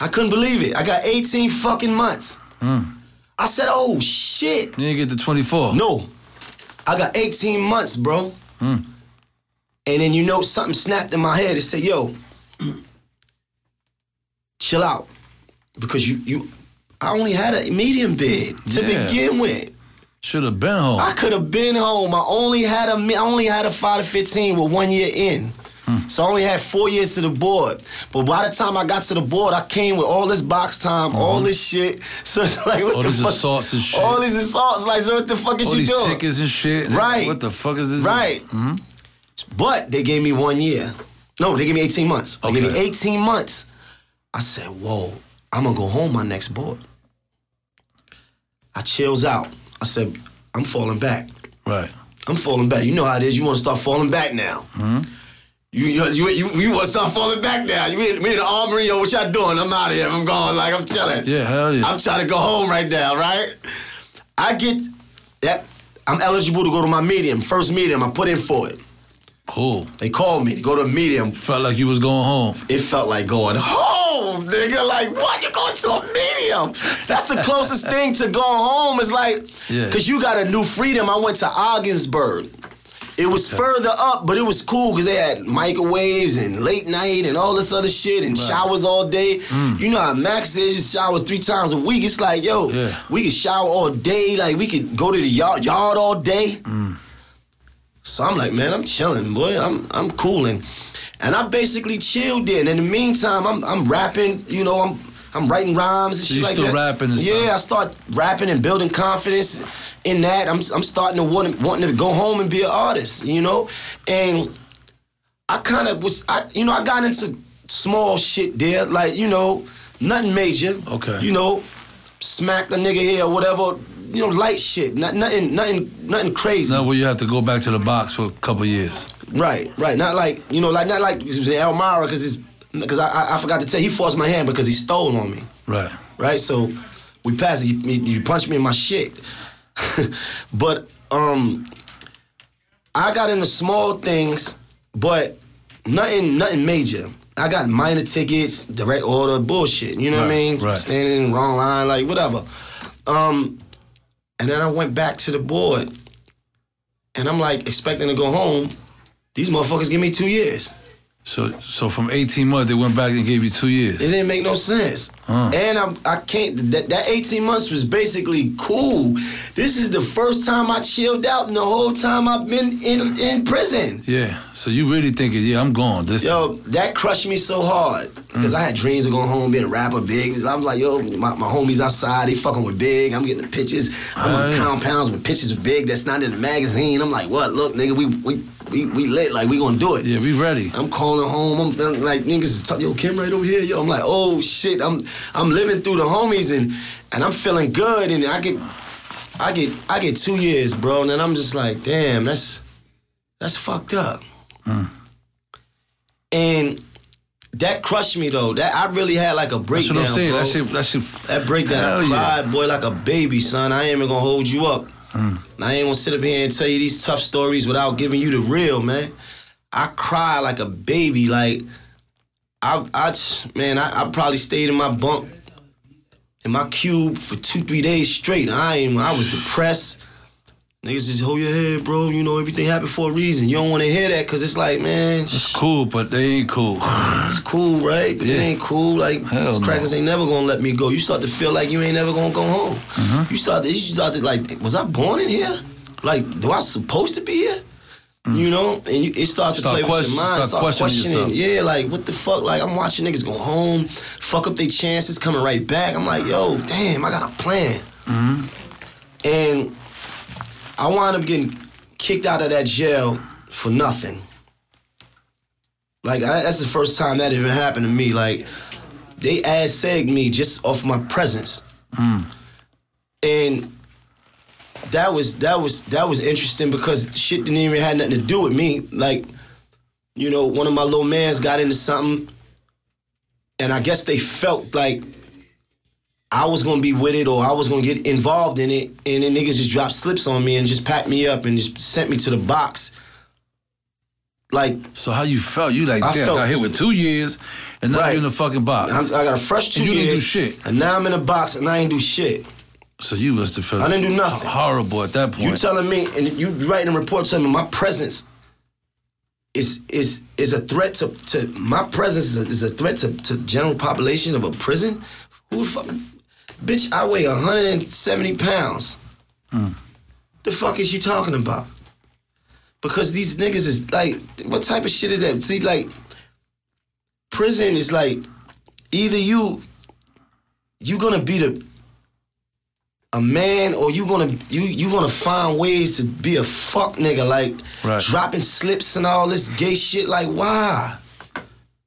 I couldn't believe it. I got 18 fucking months. Mm. I said, oh shit. You didn't get to twenty four. No. I got 18 months, bro. Mm. And then you know something snapped in my head and said, yo, chill out. Because you you I only had a medium bid to Yeah. begin with. Should have been home. I could have been home. I only had a I only had a five to fifteen with one year in. So I only had four years to the board. But by the time I got to the board, I came with all this box time, all uh-huh. this shit. <laughs> So it's like what All the these fuck? assaults and shit. All these assaults. Like, so what the fuck is All you these doing? tickets and shit. Right. What the fuck is this? Right. Mm-hmm. But they gave me one year. No, they gave me 18 months. They gave me 18 months. I said, whoa, I'm gonna go home my next board. I chills out. I said, I'm falling back. Right. I'm falling back. You know how it is. You want to start falling back now. You, you, you, you, you want to start falling back now. You in, we in the armory, yo, what y'all doing? I'm out of here. I'm going, like, I'm chilling. Yeah. Hell yeah. I'm trying to go home right now, right? I get that I'm eligible to go to my medium, first medium. I put in for it. Cool. They called me to go to a medium. Felt like you was going home. It felt like going home, nigga. Like, what? You going to a medium? That's the closest <laughs> thing to going home. Is like, Yeah. cause you got a new freedom. I went to Ogdensburg. It was further up, but it was cool because they had microwaves and late night and all this other shit and showers all day. Mm. You know how Max is, showers three times a week. It's like, yo, Yeah. we could shower all day. Like, we could go to the yard, yard all day. Mm. So I'm like, man, I'm chilling, boy. I'm I'm cooling. And I basically chilled there. And in the meantime, I'm I'm rapping, you know, I'm I'm writing rhymes and So shit you like still that. yeah? I start rapping and building confidence in that. I'm I'm starting to want wanting to go home and be an artist, you know? And I kind of was I you know, I got into small shit there, like, you know, nothing major. Okay. You know, smack a nigga here or whatever, you know, light shit. Not, nothing nothing nothing crazy. Now where you have to go back to the box for a couple years. Right, right. Not like you know, like not like it was in Elmira because it's because I, I forgot to tell he forced my hand because he stole on me. Right. Right, so we passed. You, you punched me in my shit, <laughs> but um, I got into small things, but nothing nothing major. I got minor tickets, direct order, bullshit. You know what I mean? right. Standing in the wrong line, like whatever. Um, and then I went back to the board, and I'm like expecting to go home. These motherfuckers give me two years. So so from 18 months they went back and gave you two years. It didn't make no sense. Huh. And I, I can't. That, that 18 months was basically cool. This is the first time I chilled out in the whole time I've been in in prison. Yeah. So you really thinking, yeah, I'm gone this time. Yo, that crushed me so hard because mm. I had dreams of going home being a rapper big. I was like, yo, my, my homies outside, they fucking with big. I'm getting the pictures. I'm on yeah. compounds with pictures of big that's not in the magazine. I'm like, what? Look, nigga, we we we, we lit. Like we gonna do it. Yeah, we ready. I'm calling home. I'm feeling like niggas is talking, yo, Kim right over here. Yo, I'm like, oh shit. I'm I'm living through the homies and and I'm feeling good. And I get I get I get two years, bro. And then I'm just like, damn, that's that's fucked up. Hmm. And that crushed me though. That I really had like a That's breakdown. what I'm saying. bro. That shit that shit That breakdown, I Hell yeah. boy, like a baby, son. I ain't even gonna hold you up. Mm. I ain't gonna sit up here and tell you these tough stories without giving you the real, man. I cry like a baby. Like, I, I, man, I, I probably stayed in my bunk, in my cube for two, three days straight. I ain't, I was depressed. Niggas just hold your head, bro. You know everything happened for a reason. You don't want to hear that because it's like, man, it's cool, but they ain't cool. it's cool, right? But it Yeah. ain't cool. Like Hell these no. crackers ain't never gonna let me go. You start to feel like you ain't never gonna go home. Mm-hmm. You start to, you start to like, was I born in here? Like, do I supposed to be here? You know, and you, it starts Mm. Start to play with your mind. start questioning yourself. Yeah, like what the fuck? Like I'm watching niggas go home, fuck up their chances, coming right back. I'm like, yo, damn, I got a plan. Mm-hmm. And I wound up getting kicked out of that jail for nothing. Like I, that's the first time that even happened to me. Like they ass segged me just off my presence, hmm. and that was that was that was interesting because shit didn't even have nothing to do with me. Like you know, one of my little mans got into something, and I guess they felt like I was gonna be with it or I was gonna get involved in it, and then niggas just dropped slips on me and just packed me up and just sent me to the box. Like So how you felt? You like, I damn, felt- got hit with two years, and now Right. you're in the fucking box. I'm, I got a fresh two And you years, didn't do shit. and now I'm in a box and I ain't do shit. so you must have felt I didn't do nothing. horrible at that point. You telling me, and you writing a report telling me my presence is is is a threat to, to my presence is a, is a threat to, to general population of a prison? Who the fuck? Bitch, I weigh 170 pounds. Mm. The fuck is you talking about? Because these niggas is like, what type of shit is that? See, like, prison is like, either you, you gonna be the a man or you gonna you you gonna find ways to be a fuck nigga like Right. dropping slips and all this gay shit like why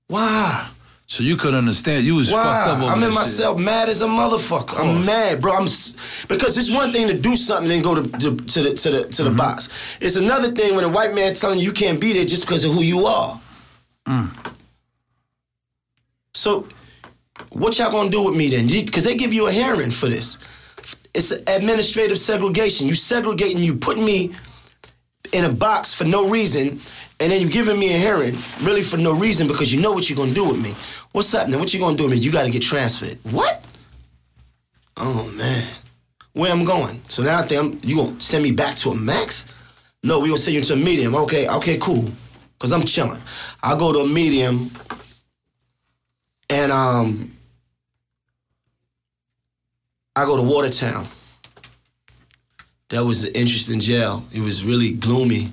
why so you couldn't understand. You was why fucked up over I'm in shit. myself mad as a motherfucker I'm mad bro I'm because it's one thing to do something and go to to, to the to the to Mm-hmm. the box it's another thing when a white man telling you you can't be there just because of who you are Mm. so what y'all gonna do with me then because they give you a hearing for this it's administrative segregation. You segregating, you putting me in a box for no reason, and then you giving me a hearing really for no reason because you know what you're gonna do with me. What's happening? What you gonna do with me? You gotta get transferred. What? Oh man, where I'm going? So now I think I'm, you gonna send me back to a max? No, we gonna send you to a medium. Okay, okay, cool. Cause I'm chilling. I go to a medium, and um, I go to Watertown. That was an interesting jail. It was really gloomy.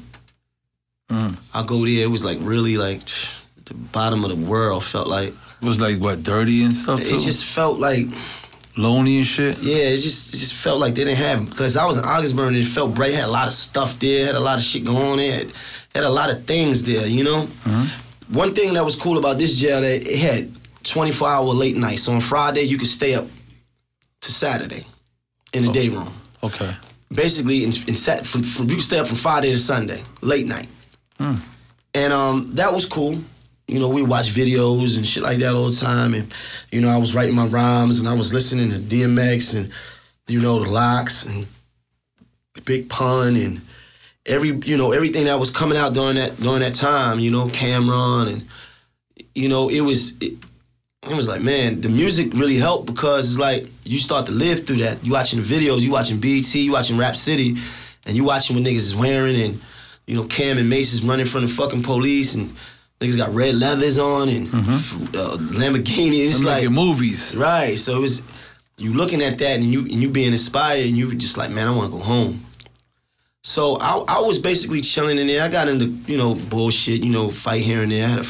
I go there. It was like really like the bottom of the world. Felt like was like what dirty and stuff too. it just felt like lonely and shit. yeah. It just it just felt like they didn't have because I was in Ogdensburg and it felt bright. Had a lot of stuff there. Had a lot of shit going on there. Had, had a lot of things there. You know. One thing that was cool about this jail that it had 24 hour late nights. So on Friday you could stay up to Saturday in the day room. Okay. basically in, in set from, from you could stay up from Friday to Sunday, late night. And um, that was cool. You know, we watch videos and shit like that all the time. And, you know, I was writing my rhymes and I was listening to DMX and, you know, the Lox and the Big Pun and every, you know, everything that was coming out during that during that time, you know, Cam'ron and you know, it was it, it was like, man, the music really helped because it's like you start to live through that. You watching the videos, you watching BT, you watching Rap City, and you watching what niggas is wearing, and you know Cam and Mase is running from the fucking police, and niggas got red leathers on and uh, Lamborghini. It's like like movies. right. So it was you looking at that and you and you being inspired, and you were just like, man, I want to go home. So I, I was basically chilling in there. I got into you know bullshit, you know, fight here and there. I had a,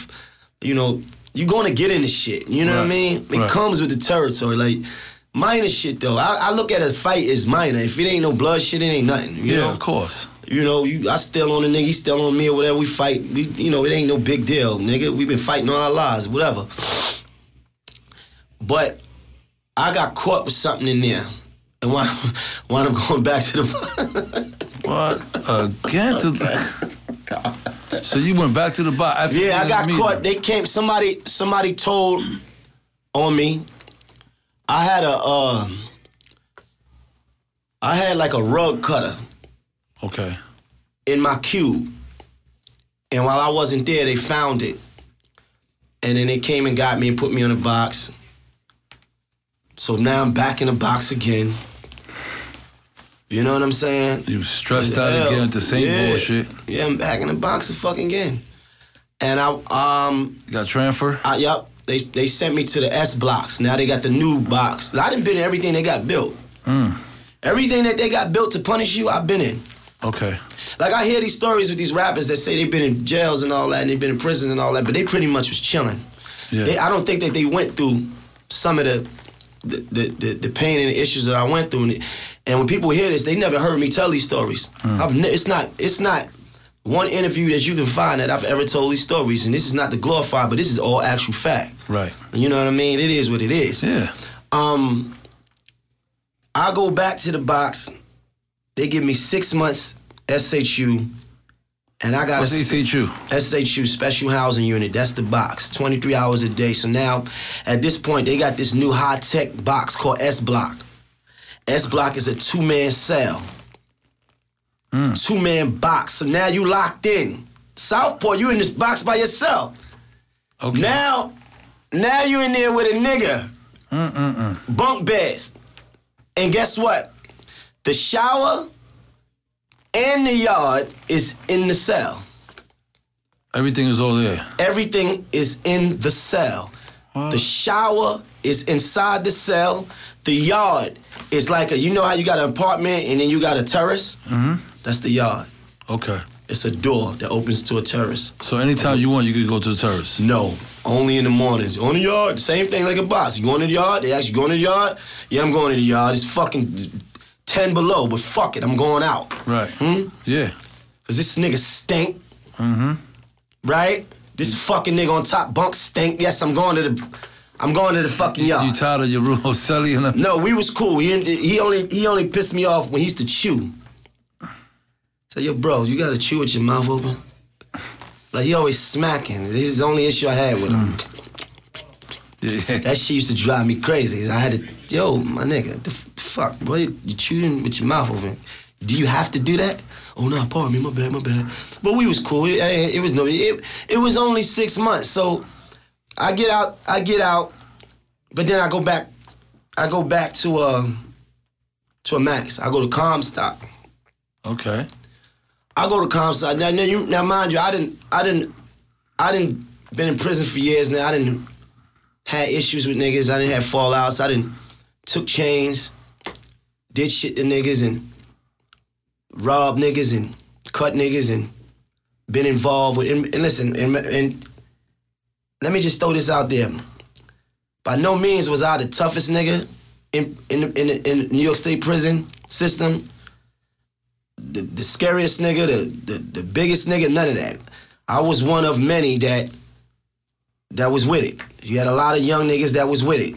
you know, you going to get into shit. You know what I mean? It right. comes with the territory. Like minor shit though. I, I look at a fight as minor. If it ain't no blood shit, it ain't nothing. You yeah, know? of course. You know, you, I still on the nigga, he still on me or whatever. We fight. We, you know, it ain't no big deal, nigga. we been fighting all our lives, whatever. But I got caught with something in there. And why, why I'm going back to the. <laughs> What again? To so you went back to the bar. After yeah, I got meeting. caught. They came. Somebody, somebody told on me. I had a, uh, I had like a rug cutter Okay. in my cube. And while I wasn't there, they found it. And then they came and got me and put me in a box. So now I'm back in the box again. You know what I'm saying? You stressed out Hell, again with the same yeah. bullshit. Yeah, I'm back in the box fucking again. And I um You got transfer. I, yep, they they sent me to the S blocks. Now they got the new box. I didn't been in everything they got built. Everything that they got built to punish you, I've been in. Okay. Like I hear these stories with these rappers that say they've been in jails and all that, and they've been in prison and all that, but they pretty much was chilling. Yeah. They, I don't think that they went through some of the the, the, the, the pain and the issues that I went through. And, and when people hear this, they never heard me tell these stories. I've ne- it's not it's not one interview that you can find that I've ever told these stories, and this is not to glorify, but this is all actual fact. Right. You know what I mean? It is what it is. Yeah. Um, I go back to the box. They give me six months SHU, and I got What's a ECHU? SHU Special Housing Unit. That's the box, 23 hours a day. So now, at this point, they got this new high tech box called S Block. S Block is a two man cell, hmm. two man box. So now you locked in. Southport, you in this box by yourself. Okay. Now, now you in there with a nigga. Bunk beds. And guess what? The shower and the yard is in the cell. Everything is all there. Everything is in the cell. The shower is inside the cell. The yard is like a, you know how you got an apartment and then you got a terrace? Mm-hmm. That's the yard. Okay. It's a door that opens to a terrace. So anytime you want, you could go to the terrace. No, only in the mornings. On the yard, same thing like a boss. You going to the yard? They ask you going to the yard? Yeah, I'm going to the yard. It's fucking 10 below, but fuck it, I'm going out. Right. Hmm? Yeah. Cause this nigga stink. Mm-hmm. Right? This fucking nigga on top bunk stink. Yes, I'm going to the I'm going to the fucking yard. You tired of your room <laughs> and them? no, we was cool. He, he only he only pissed me off when he used to chew. So yo, bro, you gotta chew with your mouth open. Like he always smacking. This is the only issue I had with him. <laughs> Yeah. That shit used to drive me crazy. I had to, yo, my nigga, the fuck, boy? You're chewing with your mouth open. Do you have to do that? Oh no, pardon me, my bad, my bad. But we was cool. It, it, it was no, it, it was only six months. So I get out, I get out, but then I go back, I go back to uh to a max. I go to Comstock. Okay. I go to Comstock. Now, now, you, now mind you, I didn't, I didn't, I didn't been in prison for years now. I didn't had issues with niggas. I didn't have fallouts. I didn't took chains, did shit to niggas and robbed niggas and cut niggas and been involved with. And, and listen, and, and let me just throw this out there. By no means was I the toughest nigga in in in, in New York State prison system. The, the scariest nigga, the, the the biggest nigga, none of that. I was one of many that that was with it. You had a lot of young niggas that was with it.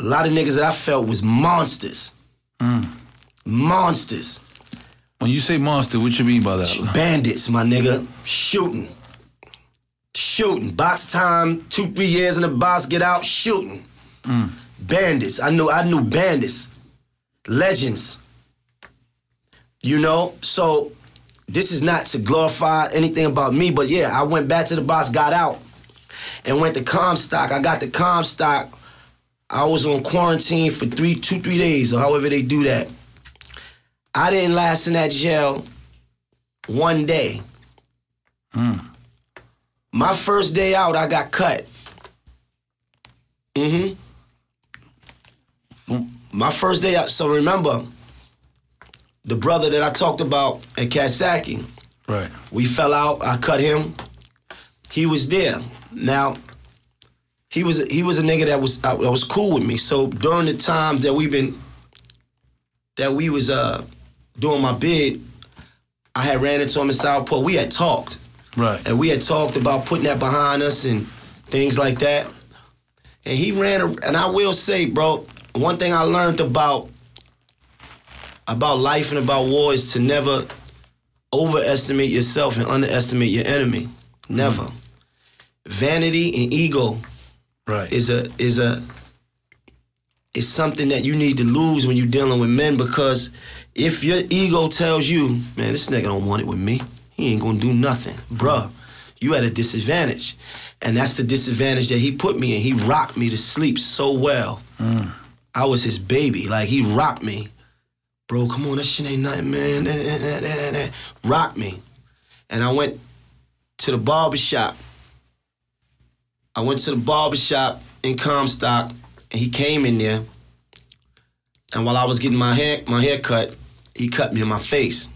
A lot of niggas that I felt was monsters. Mm. Monsters. When you say monster, what you mean by that? Bandits, my nigga. Shooting. Shooting. Box time, two, three years in the box, get out, shooting. Mm. Bandits. I knew I knew bandits. Legends. You know? So this is not to glorify anything about me, but yeah, I went back to the box, got out, and went to Comstock. I got the Comstock. I was on quarantine for three, two, three days, or however they do that. I didn't last in that jail one day. My first day out, I got cut. Mm-hmm. My first day out. So remember, the brother that I talked about at Coxsackie, Right. we fell out. I cut him. He was there. Now, he was he was a nigga that was that was cool with me. So during the times that we've been that we was uh doing my bid, I had ran into him in Southport. We had talked. Right. And we had talked about putting that behind us and things like that. And he ran, a, and I will say, bro, one thing I learned about about life and about war is to never overestimate yourself and underestimate your enemy. Never. Vanity and ego Right. is a is a is something that you need to lose when you're dealing with men because if your ego tells you, man, this nigga don't want it with me, he ain't gonna do nothing, bruh. You at a disadvantage, and that's the disadvantage that he put me in. He rocked me to sleep so well. Mm. I was his baby, like he rocked me, bro. Come on, that shit ain't nothing, man. Eh, eh, eh, Rock me, and I went to the barber shop. I went to the barber shop in Comstock, and he came in there. And while I was getting my hair my hair cut, he cut me in my face.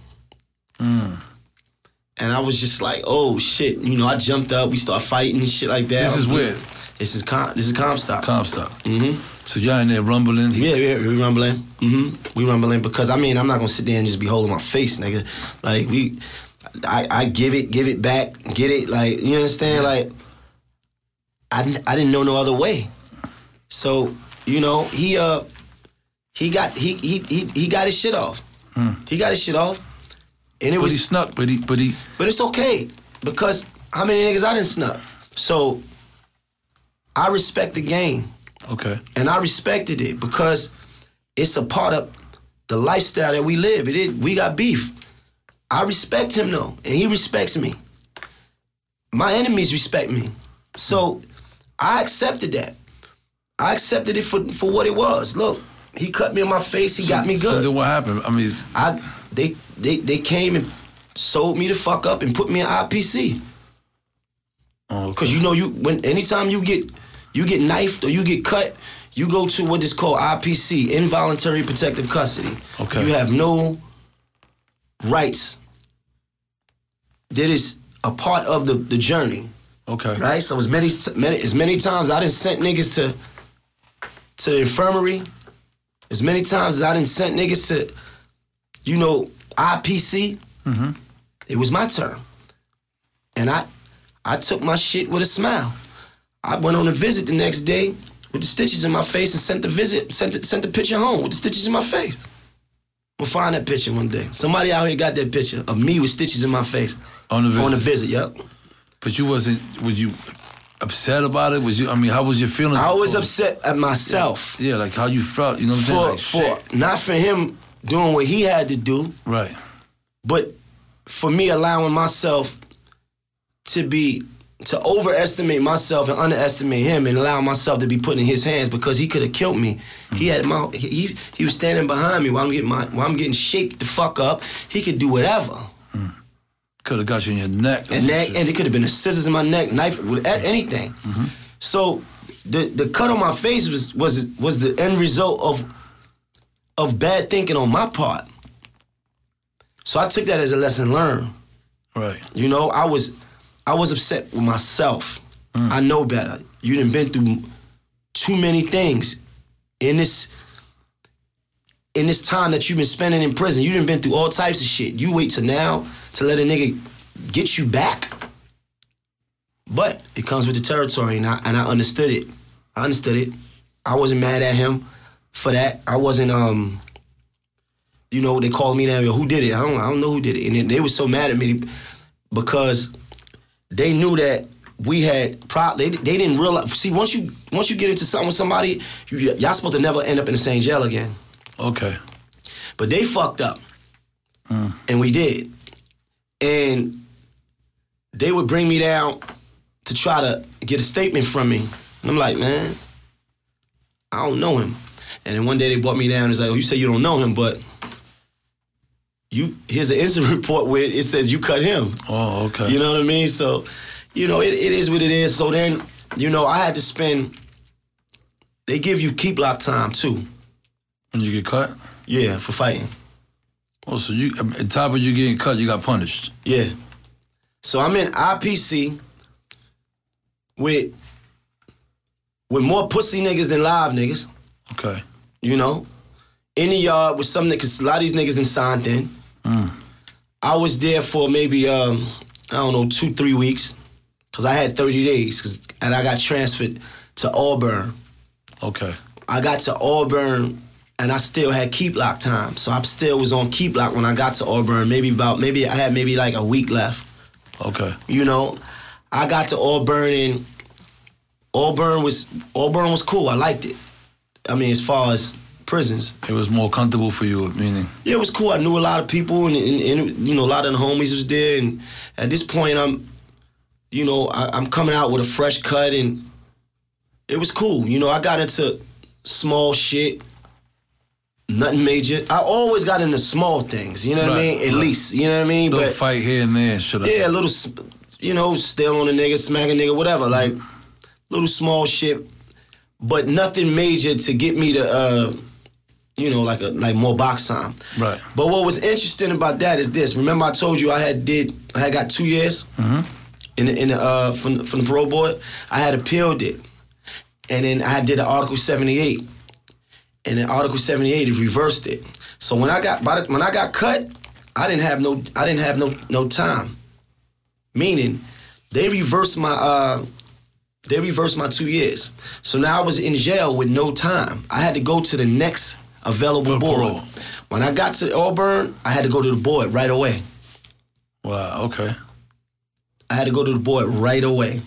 And I was just like, oh shit, you know, I jumped up, we started fighting and shit like that. This is where? This is Com- this is Comstock. Comstock. Mm-hmm. So y'all in there rumbling. Yeah, yeah, we rumbling. hmm We rumbling because I mean I'm not gonna sit there and just be holding my face, nigga. Like we, I, I give it, give it back, get it. Like you understand? Like I, didn't- I didn't know no other way. So you know he uh he got he he he, he got his shit off. He got his shit off, and it But was he snuck. But he. But he. but it's okay because how many niggas I didn't snuck? So I respect the game Okay. and I respected it because it's a part of the lifestyle that we live. It is we got beef. I respect him though, and he respects me. My enemies respect me, so I accepted that. I accepted it for for what it was. Look, he cut me in my face. He got me So good. then what happened? I mean, I they they they came and sold me the fuck up and put me in IPC. oh, Cause you know you when anytime you get you get knifed or you get cut, you go to what is called IPC, involuntary protective custody. Okay. You have no rights. That is a part of the, the journey, okay. right? So as many, many as many times I didn't sent niggas to to the infirmary, as many times as I didn't sent niggas to, you know, IPC, mm-hmm. it was my turn. And I I took my shit with a smile. I went on a visit the next day with the stitches in my face and sent the visit, sent the, sent the picture home with the stitches in my face. We'll find that picture one day. Somebody out here got that picture of me with stitches in my face On the visit. on a visit. Yep. But you wasn't. Would you? upset about it? Was you? I mean, how was your feelings? I was upset at myself Yeah, like how you felt. You know what I'm saying? for Like, for not for him doing what he had to do. Right. but for me allowing myself to be to overestimate myself and underestimate him and allow myself to be put in his hands because he could have killed me. He had my he he was standing behind me while I'm getting my while I'm getting shaped the fuck up. He could do whatever. Could have got you in your neck. and and it could have been a scissors in my neck, knife, anything. Mm-hmm. So the the cut on my face was was was the end result of of bad thinking on my part. So I took that as a lesson learned. right. You know, I was I was upset with myself. Mm. I know better. You didn't been through too many things in this in this time that you've been spending in prison. You done been through all types of shit. You wait till now to let a nigga get you back. But it comes with the territory, and I and I understood it. I understood it. I wasn't mad at him for that. I wasn't um you know, they called me now, yo, who did it? I don't I don't know who did it. And then they were so mad at me because they knew that we had pro they, they didn't realize see once you once you get into something with somebody, you, y'all supposed to never end up in the same jail again. Okay. But they fucked up. And we did. And they would bring me down to try to get a statement from me. And I'm like, man, I don't know him. And then one day they brought me down and it's like, oh, you say you don't know him, but you here's an incident <laughs> report where it says you cut him. Oh, okay. You know what I mean? So, you know, it, it is what it is. So then, you know, I had to spend they give you keep lock time too. when you get cut. Yeah, for fighting. Oh, so you on top of you getting cut, you got punished. Yeah. So I'm in IPC with with more pussy niggas than live niggas. Okay. You know, in the yard with some niggas. A lot of these niggas signed in. I was there for maybe um I don't know two three weeks because I had 30 days 'cause- and I got transferred to Auburn. Okay. I got to Auburn and I still had keep lock time. So I still was on keep lock when I got to Auburn. Maybe about maybe I had maybe like a week left. Okay. You know, I got to Auburn and Auburn was Auburn was cool. I liked it. I mean, as far as prisons, It was more comfortable for you, meaning. yeah, it was cool. I knew a lot of people, and, and, and you know, a lot of the homies was there. And at this point, I'm, you know, I, I'm coming out with a fresh cut, and it was cool. You know, I got into small shit, nothing major. I always got into small things. You know what I mean? At right. least, you know what I mean? Little But fight here and there, should I? yeah, a little, you know, still on a nigga, smack a nigga, whatever. Like little small shit, but nothing major to get me to, uh, you know, like a like more box time. Right. But what was interesting about that is this. Remember, I told you I had did I had got two years Mhm. in the, in the, uh, from the, from the parole board. I had appealed it, and then I did an Article seventy eight, and then Article seventy eight it reversed it. So when I got by the, when I got cut, I didn't have no I didn't have no no time. Meaning, they reversed my uh, they reversed my two years. So now I was in jail with no time. I had to go to the next available board. When I got to Auburn, I had to go to the board right away. Wow. Okay. I had to go to the board right away.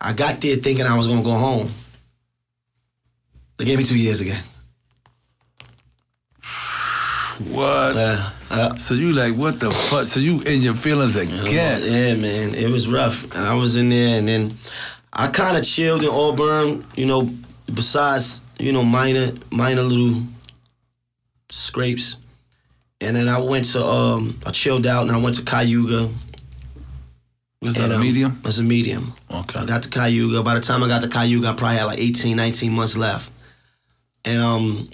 I got there thinking I was gonna go home. They gave me two years again. What? Uh, uh, so you like what the fuck? So you in your feelings again? Yeah, man, it was rough. And I was in there, and then I kind of chilled in Auburn. You know, besides you know minor minor little scrapes, and then I went to um I chilled out, and I went to Cayuga. Was that and, a um, medium? It's a medium. Okay. I got to Cayuga. By the time I got to Cayuga, I probably had like 18, 19 months left. And um,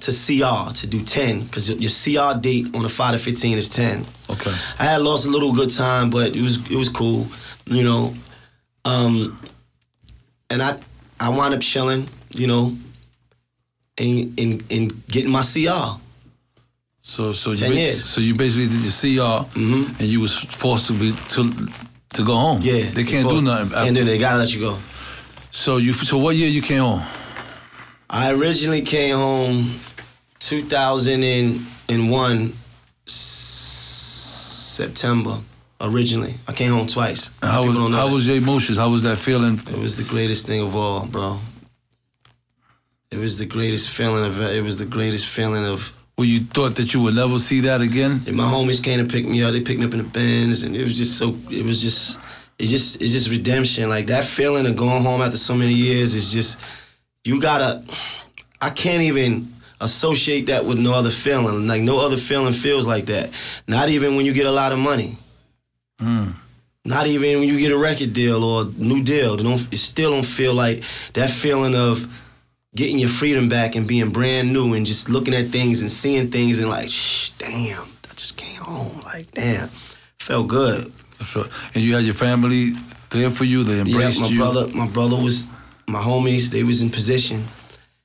to CR, to do 10, because your CR date on the 5 to 15 is 10. Okay. I had lost a little good time, but it was it was cool, you know. Um, and I I wound up chilling, you know, and, and, and getting my CR. So so you 10 ba- years. so you basically did your CR and you was forced to be to to go home. Yeah. They can't before- do nothing. And then they gotta let you go. so you so what year you came home? I originally came home 2001 September originally. I came home twice. How was how was your emotions? How was that feeling? It was the greatest thing of all, bro. It was the greatest feeling of it was the greatest feeling of Well, you thought that you would never see that again? and my homies came to pick me up. They picked me up in the Benz, and it was just so. It was just. It just. It's just redemption. Like that feeling of going home after so many years is just. You gotta. I can't even associate that with no other feeling. Like no other feeling feels like that. Not even when you get a lot of money. Hmm. Not even when you get a record deal or new deal. It, don't, it still don't feel like that feeling of getting your freedom back and being brand new and just looking at things and seeing things and like, shh, damn, I just came home. Like, damn, felt good. And you had your family there for you. They embraced Yeah, my you. brother, my brother was, my homies, they was in position.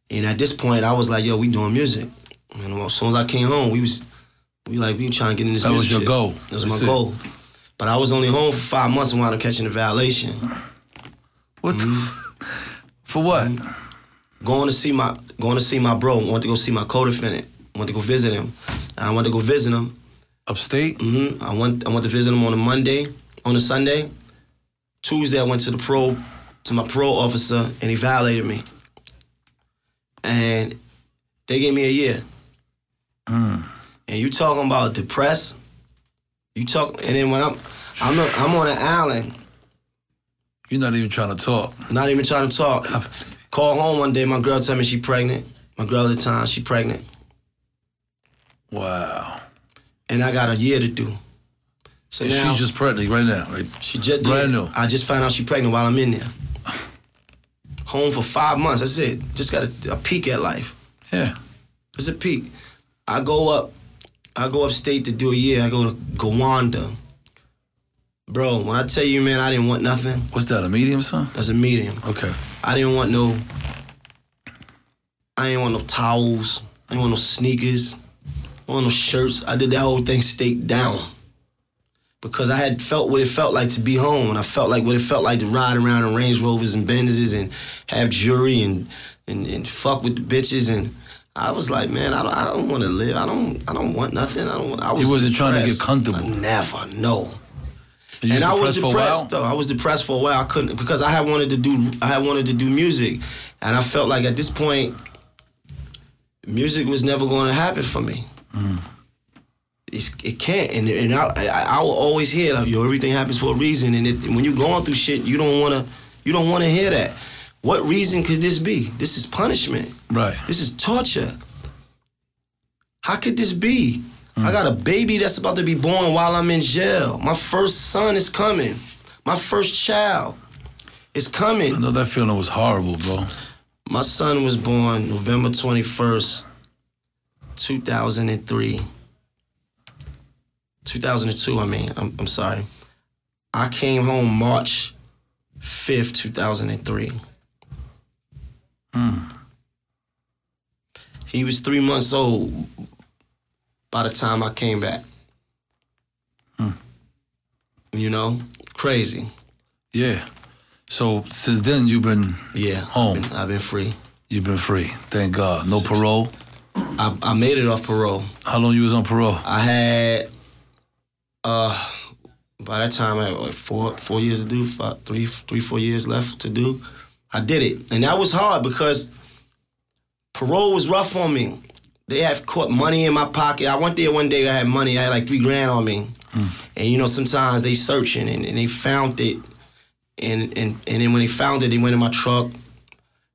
And at this point, I was like, yo, we doing music. And as soon as I came home, we was, we like, we trying to get in this That was your shit. goal. That was That's my it. goal. But I was only home for five months and wound up catching a violation. What? Mm-hmm. for what? going to see my going to see my bro. Went to go see my co-defendant. Went to go visit him. And I went to go visit him. Upstate? hmm I went I went to visit him on a Monday, on a Sunday. Tuesday I went to the pro to my parole officer and he violated me. And they gave me a year. Mm. And you talking about depressed? You talk and then when I'm I'm a, I'm on an island, You're not even trying to talk. not even trying to talk. <laughs> Call home one day, my girl tell me she pregnant. My girl at the time, she pregnant. Wow. and I got a year to do. So now she's just pregnant right now. Like, she just brand yeah, new. I just found out she pregnant while I'm in there. Home for five months. That's it. Just got a, a peek at life. yeah. It's a peek. I go up. I go upstate to do a year. I go to Gowanda. Bro, when I tell you, man, I didn't want nothing. What's that? A medium, son? That's a medium. Okay. I didn't want no. I didn't want no towels. I didn't want no sneakers. I didn't want no shirts. I did that whole thing state down. Because I had felt what it felt like to be home, and I felt like what it felt like to ride around in Range Rovers and Benzes and have jewelry and and, and fuck with the bitches and. I was like, man, I don't, I don't want to live. I don't, I don't want nothing. I don't. I was He wasn't trying to get comfortable. I never, no And, and I was depressed for a while? though. I was depressed for a while. I couldn't because I had wanted to do I had wanted to do music, and I felt like at this point, music was never going to happen for me. It's, it can't, and and I, I I will always hear like, yo everything happens for a reason, and it, when you're going through shit, you don't want to you don't want to hear that. What reason could this be? This is punishment. Right. This is torture. How could this be? Hmm. I got a baby that's about to be born while I'm in jail. My first son is coming. My first child is coming. I know that feeling was horrible, bro. My son was born November 21st, 2003. 2002, I mean. I'm, I'm sorry. I came home March 5th, 2003. Hmm. He was three months old by the time I came back. Hmm. You know, crazy. Yeah. So since then you've been Yeah, Home. I've been, I've been free. you've been free. Thank God. No parole. I, I made it off parole. How long you was on parole? I had, uh, by that time I had four four years to do, five, three three four years left to do. I did it, and that was hard because parole was rough on me. They have caught money in my pocket. I went there one day. I had money. I had like three grand on me, and you know sometimes they searching and, and they found it, and and and then when they found it, they went in my truck.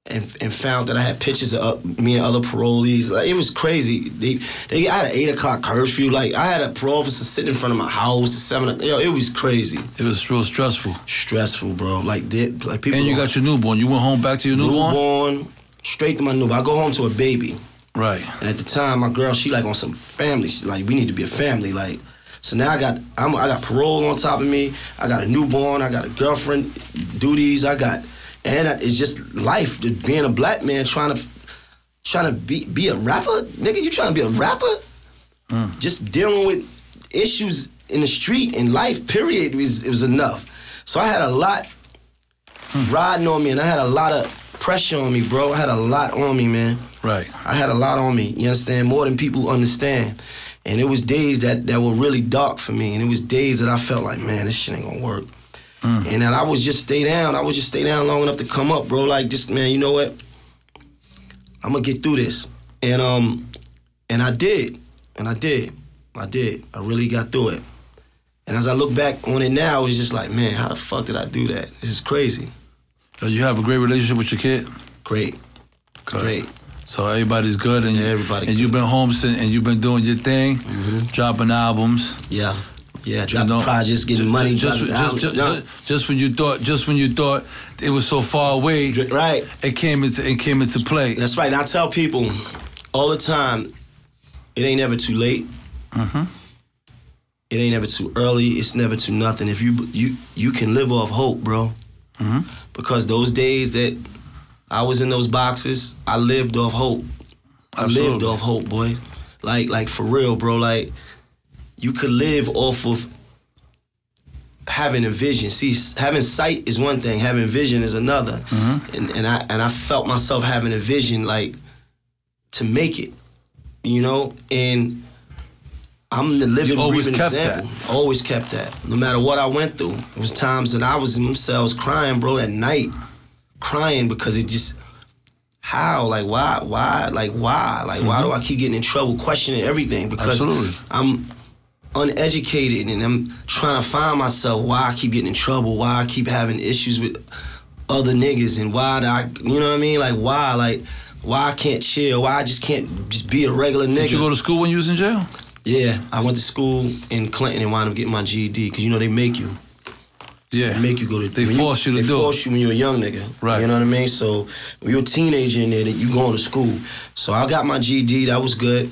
And, and found that I had pictures of me and other parolees. Like it was crazy. They they I had an eight o'clock curfew. Like I had a parole officer sitting in front of my house at seven. o'clock. Yo, it was crazy, It was real stressful. stressful, bro. Like did like people. And you got your newborn. You went home back to your newborn? newborn straight to my newborn. I go home to a baby, Right. and at the time, my girl she like on some family. She like we need to be a family. Like so now I got I'm, I got parole on top of me. I got a newborn. I got a girlfriend, duties. I got and I- it's just life. Being a black man trying to trying to be be a rapper, nigga. You trying to be a rapper? Mm. Just dealing with issues in the street and life. Period. Was it was enough. So I had a lot hmm. riding on me, and I had a lot of pressure on me, bro. I had a lot on me, man. Right. I had a lot on me. You understand? More than people understand. And it was days that, that were really dark for me. And it was days that I felt like, man, this shit ain't gonna work. And that I would just stay down. I would just stay down long enough to come up, bro. Like, just man, you know what? I'm gonna get through this. And um, and I did, and I did, I did. I really got through it. And as I look back on it now, it's just like, man, how the fuck did I do that? This is crazy. You have a great relationship with your kid. Great, great. So everybody's good, and Yeah, everybody and you've been home since, and you've been doing your thing, dropping albums. Yeah, yeah. you know. projects, getting Ju- money. Just, drop just, just, just, just when you thought, just when you thought it was so far away, right. it came into it came into play. That's right. And I tell people all the time, it ain't never too late. Mm-hmm. It ain't never too early. It's never too nothing. If you you you can live off hope, bro. Mhm. Because those days that I was in those boxes, I lived off hope. I lived off hope, boy. Like like for real, bro. Like you could live off of having a vision. See, having sight is one thing. Having vision is another. Mm-hmm. And and I and I felt myself having a vision like to make it, you know. And I'm the living, You always kept example. Always kept that. No matter what I went through, it was times that I was in them cells crying, bro, at night, crying because it just. How? Like why? Why? Like why? Like why do I keep getting in trouble, questioning everything? Because Mm-hmm. Absolutely. I'm uneducated and I'm trying to find myself why I keep getting in trouble, why I keep having issues with other niggas and why do I you know what I mean? Like why? Like why I can't chill, why I just can't just be a regular nigga. Did you go to school when you was in jail? yeah, I went to school in Clinton and wound up getting my GED because you know they make you. Yeah, They make you go to. They force you to they do it. force you when you're a young nigga. Right. You know what I mean? So when you're a teenager in there, that you going to school. So I got my GED. That was good.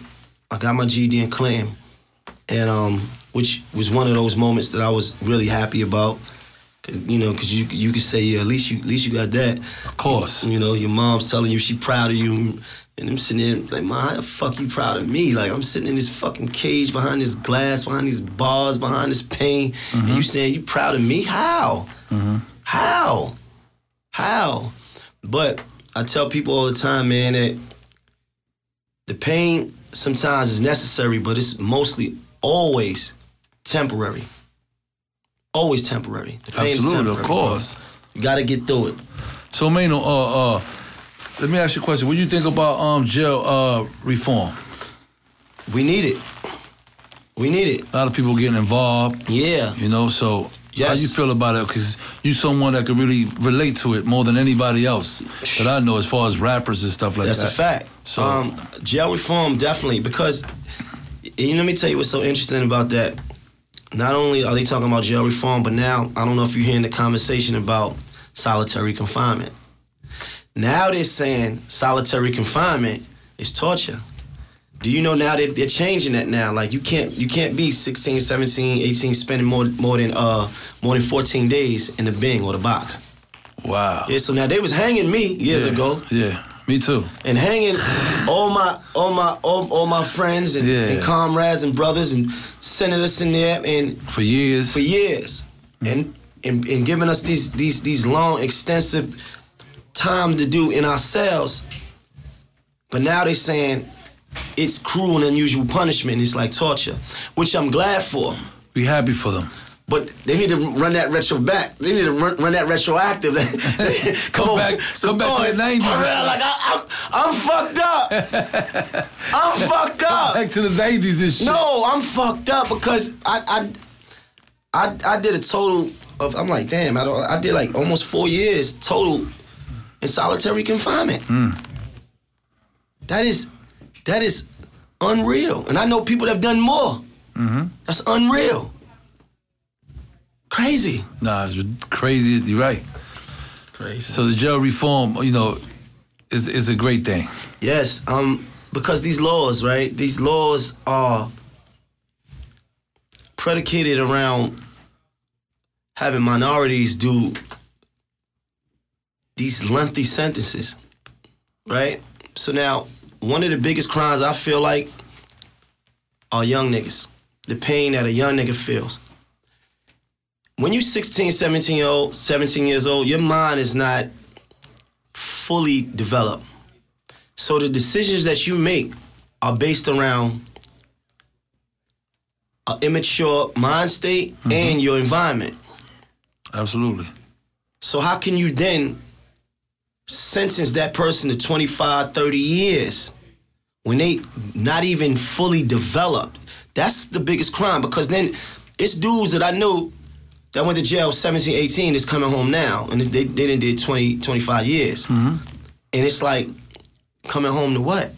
I got my GED in Clinton, and um, which was one of those moments that I was really happy about. Cause you know, cause you you could say yeah, at least you at least you got that. Of course. You know, your mom's telling you she proud of you, and I'm sitting there like, man, how the fuck you proud of me? Like I'm sitting in this fucking cage behind this glass, behind these bars, behind this pain, and you saying you proud of me? How? How? How? But I tell people all the time, man, that the pain sometimes is necessary, but it's mostly always temporary. Always temporary. The pain is Absolutely, of temporary, bro. course. You gotta get through it. So, Maino, uh, uh, let me ask you a question. What do you think about um jail uh reform? We need it. We need it. A lot of people getting involved. Yeah. You know, so how Yes. you feel about it? Because you someone that can really relate to it more than anybody else that I know, as far as rappers and stuff like That's that. That's a fact. So- um, jail reform definitely because know, let me tell you what's so interesting about that. Not only are they talking about jail reform, but now I don't know if you're hearing the conversation about solitary confinement. Now they're saying solitary confinement is torture. Do you know now that they're changing that now? Like you can't you can't be 16, 17, 18 spending more more than uh more than 14 days in the Bing or the box. Wow. Yeah, so now they was hanging me years yeah. ago Yeah, me too. and hanging all my all my all, all my friends and, Yeah. and comrades and brothers and sending us in there and For years. for years and, and and giving us these these these long extensive time to do in our cells. But now they're saying it's cruel and unusual punishment. It's like torture, which I'm glad for. we happy for them. But they need to run that retro back. They need to run, run that retroactive. <laughs> <laughs> Come on, back- some come back to the boys. 90s. Like I, I'm, I'm fucked up. <laughs> I'm fucked up. Back to the 90s and shit. No, I'm fucked up because I I I, I did a total of I'm like damn I, don't, I did like almost four years total in solitary confinement. Hmm. That is that is unreal, and I know people that have done more. Mm-hmm. That's unreal. Crazy. Nah, it's crazy. You're right. Crazy. So the jail reform, you know, is is a great thing. Yes, um, because these laws, right? These laws are predicated around having minorities do these lengthy sentences, right? So now, one of the biggest crimes I feel like are young niggas. The pain that a young nigga feels. When you 16, 17 year old, 17 years old, your mind is not fully developed. So the decisions that you make are based around an immature mind state mm-hmm. and your environment. Absolutely. So how can you then sentence that person to 25, 30 years when they not even fully developed? That's the biggest crime because then it's dudes that I knew that went to jail 17, 18 that's coming home now and they, they didn't did 20, 25 years. Mm-hmm. And it's like coming home to what?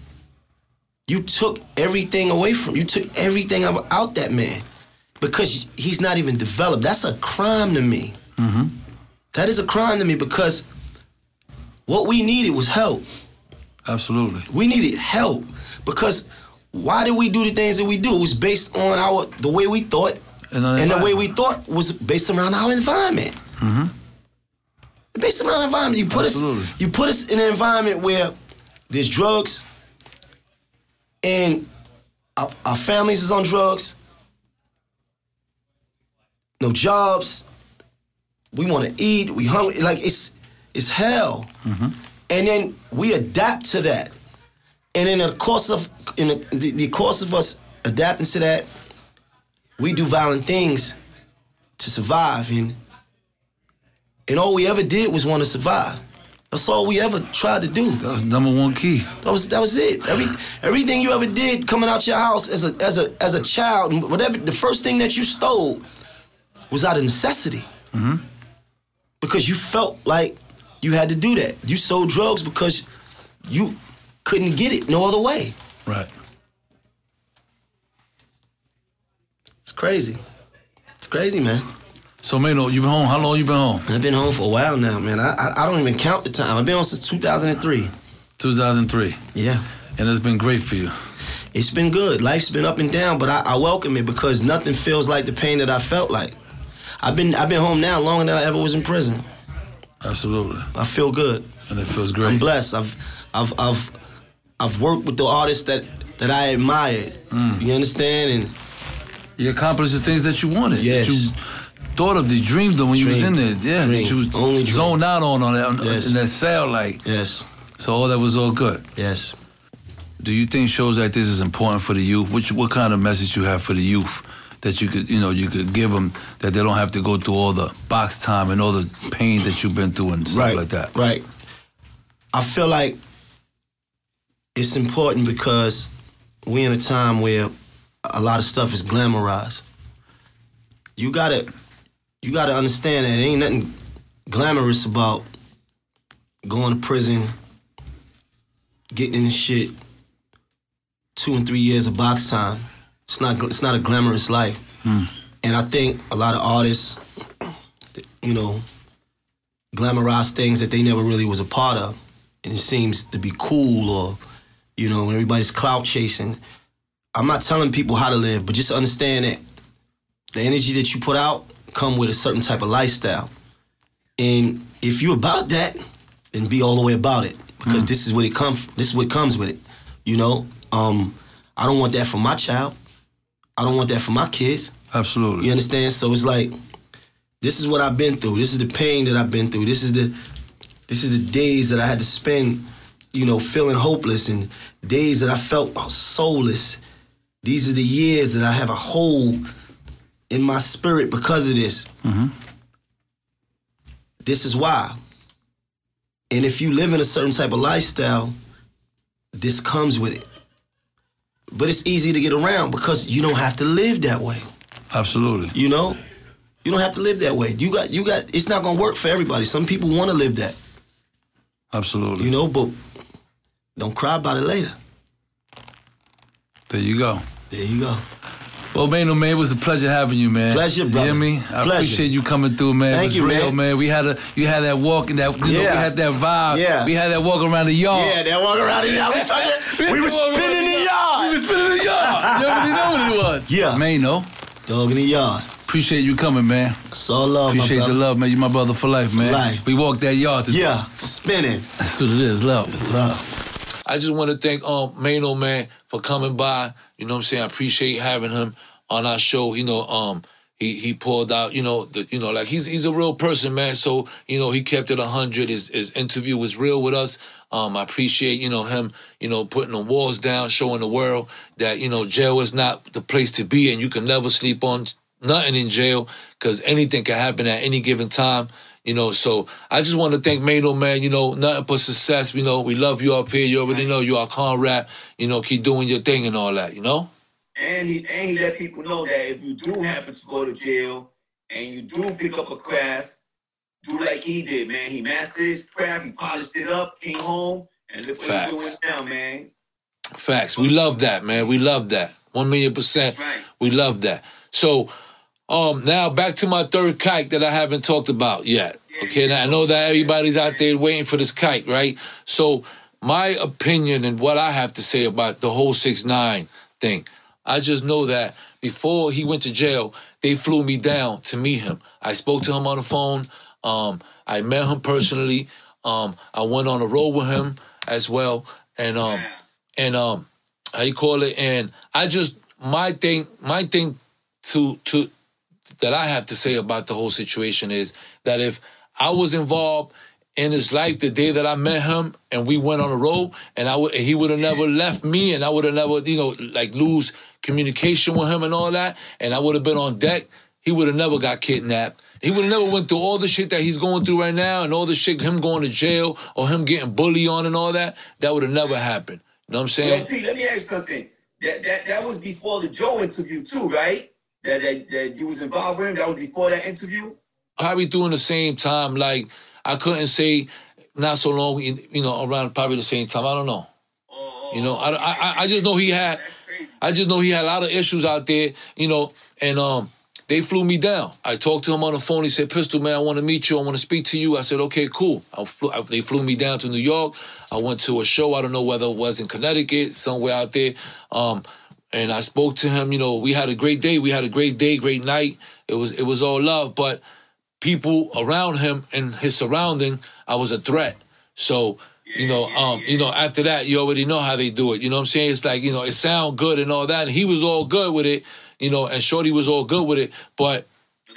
You took everything away from you took everything out that man because he's not even developed. That's a crime to me. Mm-hmm. That is a crime to me because what we needed was help. Absolutely. We needed help because why did we do the things that we do? It was based on our the way we thought, And and the way we thought was based around our environment. Mm-hmm. Based around environment, you put Absolutely. us you put us in an environment where there's drugs, and our, our families is on drugs, no jobs. We want to eat. We hungry. Like it's it's hell. Mm-hmm. And then we adapt to that. And in the course of in the, the course of us adapting to that, we do violent things to survive. And and all we ever did was want to survive. That's all we ever tried to do. That was number one key. That was that was it. Every everything you ever did coming out your house as a as a as a child, whatever the first thing that you stole was out of necessity. Mm-hmm. Because you felt like you had to do that. You sold drugs because you couldn't get it no other way. Right. It's crazy. It's crazy, man. So Maino, you been home? How long you been home? I've been home for a while now, man. I I, I don't even count the time. I've been home since 2003. 2003. Yeah. And it's been great for you. It's been good. Life's been up and down, but I, I welcome it because nothing feels like the pain that I felt like. I've been I've been home now longer than I ever was in prison. Absolutely. I feel good. And it feels great. I'm blessed. I've I've I've I've worked with the artists that that I admired. Mm. You understand? And You accomplished the things that you wanted. Yes. That you thought of, that dreamed of when you was in there. Yeah. That you Only was dreamed. zoned out on, on that, on, Yes. in that cell. Like, yes, so all that was all good. yes. Do you think shows like this is important for the youth? Which, what kind of message you have for the youth that you could, you know, you could give them that they don't have to go through all the box time and all the pain that you've been through and stuff right, like that? Right. I feel like it's important because we in a time where a lot of stuff is glamorized. You gotta, you gotta understand that there ain't nothing glamorous about going to prison, getting in the shit, two and three years of box time. It's not, it's not a glamorous life. Hmm. And I think a lot of artists, you know, glamorize things that they never really was a part of. And it seems to be cool or, you know, everybody's clout chasing. I'm not telling people how to live, but just understand that the energy that you put out come with a certain type of lifestyle. And if you're about that, then be all the way about it. Because this is what it comes this is what comes with it. You know? Um, I don't want that for my child. I don't want that for my kids. Absolutely. You understand? So it's like, this is what I've been through. This is the pain that I've been through. This is the, this is the days that I had to spend, you know, feeling hopeless and days that I felt soulless. These are the years that I have a hole in my spirit because of this. Mm-hmm. This is why. And if you live in a certain type of lifestyle, this comes with it. But it's easy to get around because you don't have to live that way. Absolutely. You know, you don't have to live that way. You got, you got. It's not gonna work for everybody. Some people want to live that, Absolutely. you know, but don't cry about it later. there you go. There you go. Well, Maino, man, it was a pleasure having you, man. Pleasure, You brother. hear me? I Pleasure. appreciate you coming through, man. Thank it was you, real, man. We had a, you had that walk and that, you know, we had that vibe. Yeah. We had that walk around the yard. Yeah, they walk around the yard. We, <laughs> we to were spinning the yard. We was spinning the yard. You already know what it was. <laughs> Yeah. Maino, Dog in the yard. appreciate you coming, man. It's all love, Appreciate the love, man. You my brother for life, man. For life. We walked that yard today. Yeah, spinning. That's what it is. Love. Love. I just want to thank um Maino man for coming by. You know what I'm saying? I appreciate having him on our show. You know, um, he he pulled out, you know, the, you know, like he's he's a real person, man. So you know, he kept it hundred. His his interview was real with us. Um, I appreciate you know him, you know, putting the walls down, showing the world that you know jail is not the place to be, and you can never sleep on nothing in jail because anything can happen at any given time. You know, so I just want to thank Maino, man. You know, nothing but success. You know, we love you up here. You already know you are Conrad. You know, keep doing your thing and all that. You know. And he and he let people know that if you do happen to go to jail and you do pick up a craft, do like he did, man. He mastered his craft, he polished it up, came home, and look what Facts. he's doing now, man. Facts. We love that, man. We love that. One million percent. That's right. We love that. So, um, now back to my third kite that I haven't talked about yet. Okay, I know that everybody's out there waiting for this kite, right? So, my opinion and what I have to say about the whole six nine thing, I just know that before he went to jail, they flew me down to meet him. I spoke to him on the phone. Um, I met him personally. Um, I went on a road with him as well, and um, and um, how you call it? And I just my thing, my thing to to that I have to say about the whole situation is that if I was involved in his life the day that I met him and we went on a road and I would he would have never left me and I would have never you know like lose communication with him and all that and I would have been on deck he would have never got kidnapped he would have never went through all the shit that he's going through right now and all the shit him going to jail or him getting bullied on and all that that would have never happened you know what I'm saying Yo, T, let me ask you something. That that that was before the Joe interview too, right? That that, that you was involved with him. That was before that interview. probably during the same time. Like I couldn't say not so long, you know, around probably the same time. I don't know. Oh, You know, I, I, I- I just know he had, I just know he had a lot of issues out there, you know, and um, they flew me down. I talked to him on the phone. He said, "Pistol man, I want to meet you. I want to speak to you." I said, "Okay, cool." I flew, I, they flew me down to New York. I went to a show. I don't know whether it was in Connecticut, somewhere out there. Um, and I spoke to him. You know, we had a great day. We had a great day, great night. It was it was all love, but people around him and his surrounding, I was a threat. So, you know, um, you know, after that, you already know how they do it. You know what I'm saying? It's like, you know, it sound good and all that. And he was all good with it, you know, and Shorty was all good with it. But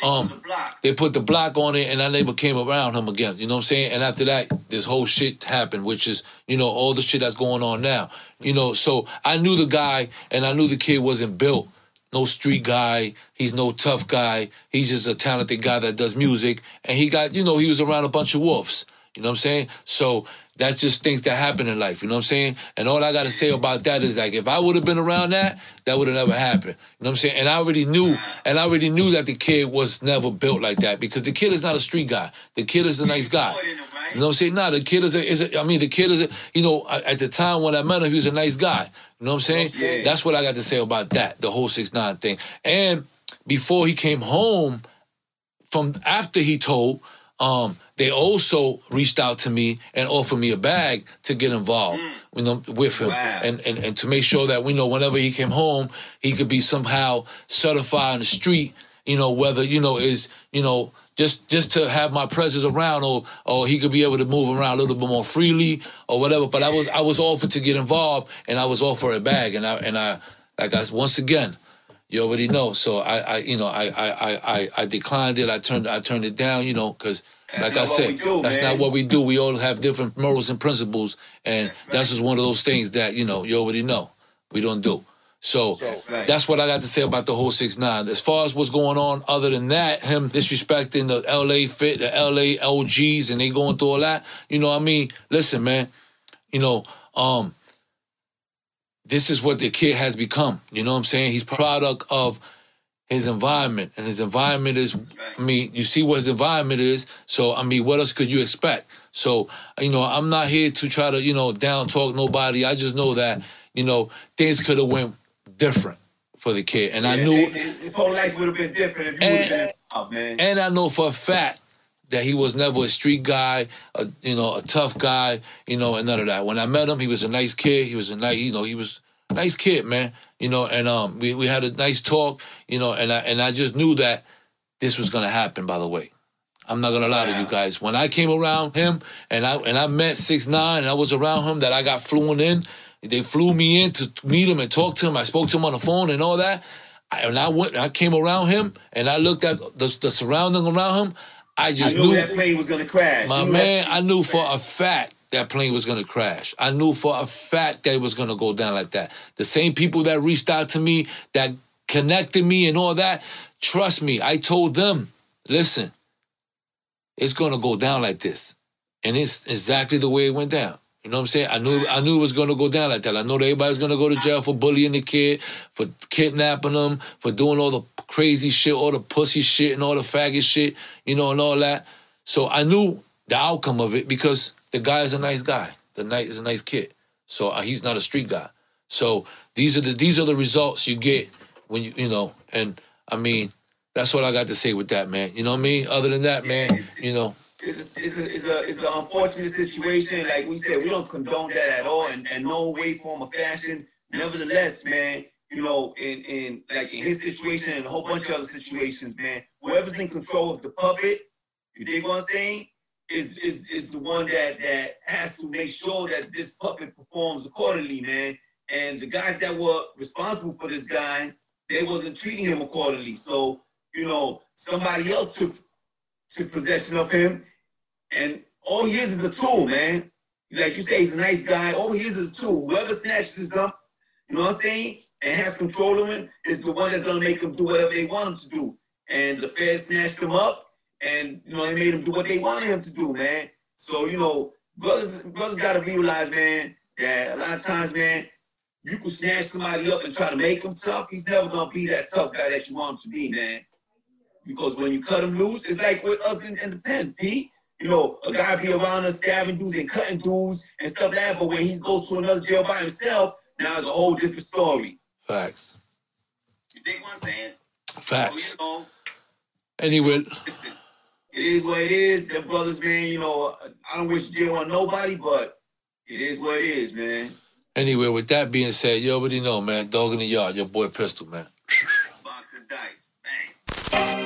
um, put the block. they put the block on it and I never came around him again. You know what I'm saying? And after that, this whole shit happened, which is, you know, all the shit that's going on now. You know, so I knew the guy and I knew the kid wasn't built. No street guy. He's no tough guy. He's just a talented guy that does music. And he got, you know, he was around a bunch of wolves. You know what I'm saying? So that's just things that happen in life. You know what I'm saying? And all I got to say about that is like, if I would have been around that, that would have never happened. You know what I'm saying? And I already knew, and I already knew that the kid was never built like that because the kid is not a street guy. The kid is a nice guy. Saw it in him, right? You know what I'm saying? Nah, the kid is a, is a I mean, the kid is a, you know, at the time when I met him, he was a nice guy. You know what I'm saying? Yeah. That's what I got to say about that, the whole six nine thing. And before he came home, from after he told, um, they also reached out to me and offered me a bag to get involved, you know, with him, Wow. and, and and to make sure that we know whenever he came home, he could be somehow certified on the street, you know, whether you know is you know just just to have my presence around, or or he could be able to move around a little bit more freely or whatever. But I was I was offered to get involved, and I was offered a bag, and I and I like I once again. You already know, so I, I, you know, I, I, I, I- declined it. I turned, I turned it down. You know, because like I said, do, that's man. not what we do. We all have different morals and principles, and That's that's, right. just one of those things that you know you already know we don't do. So That's right. that's what I got to say about the whole six nine. As far as what's going on, other than that, him disrespecting the LA fit, the LA LGs, and they going through all that. You know, what I mean, listen, man. You know, um, this is what the kid has become. You know what I'm saying? He's product of his environment, and his environment is. I mean, you see what his environment is. So I mean, what else could you expect? So you know, I'm not here to try to you know down talk nobody. I just know that you know things could have went different for the kid, and I knew. his, whole life would have been different if you would have been involved, man. And I know for a fact that he was never a street guy, a, you know, a tough guy, you know, and none of that. When I met him, he was a nice kid. He was a nice, you know, he was nice kid, man. You know, and um, we, we had a nice talk, you know, and I and I just knew that this was gonna happen. By the way, I'm not gonna lie to you guys. When I came around him and I and I met six nine and I was around him, that I got flown in. They flew me in to meet him and talk to him. I spoke to him on the phone and all that. I, when I went, I came around him and I looked at the, the surrounding around him. I I just knew knew, that plane was gonna crash. my man. I knew for a fact that plane was gonna crash. I knew for a fact that it was gonna go down like that. The same people that reached out to me, that connected me, and all that. Trust me, I told them, listen, it's gonna go down like this, and it's exactly the way it went down. You know what I'm saying? I knew I knew it was gonna go down like that. I know that everybody's gonna go to jail for bullying the kid, for kidnapping them, for doing all the crazy shit, all the pussy shit, and all the faggot shit, you know, and all that. So I knew the outcome of it because the guy is a nice guy. The night is a nice kid. So uh, he's not a street guy. So these are the these are the results you get when you you know. And I mean, that's what I got to say with that, man. You know what I mean? Other than that, man, you know. it's, it's, a, it's, a, it's an unfortunate situation. Like we said, we don't condone that at all, and, and no way, form, or fashion. Nevertheless, man, you know, in, in like in his situation and a whole bunch of other situations, man, whoever's in control of the puppet, you dig what I'm saying? Is, is, is the one that that has to make sure that this puppet performs accordingly, man. And the guys that were responsible for this guy, they wasn't treating him accordingly. So, you know, somebody else took took possession of him, and all he is is a tool, man. Like you say, he's a nice guy. All he is is a tool. Whoever snatches him up, you know what I'm saying, and has control of him is the one that's gonna make him do whatever they want him to do. And the feds snatched him up, and you know they made him do what they wanted him to do, man. So you know, brothers, brothers gotta realize, man, that a lot of times, man, you can snatch somebody up and try to make him tough. He's never gonna be that tough guy that you want him to be, man. Because when you cut him loose, it's like with us in, in the pen, P. You know, a guy be around us stabbing dudes and cutting dudes and stuff like that, but when he goes to another jail by himself, now it's a whole different story. Facts. You think what I'm saying? Facts. So, you know, and he went. Listen, it is what it is. The brothers, man, you know, I don't wish deal on nobody, but it is what it is, man. Anyway, with that being said, you already know, man. Dog in the yard, your boy Pistol, man. Box of dice, bang.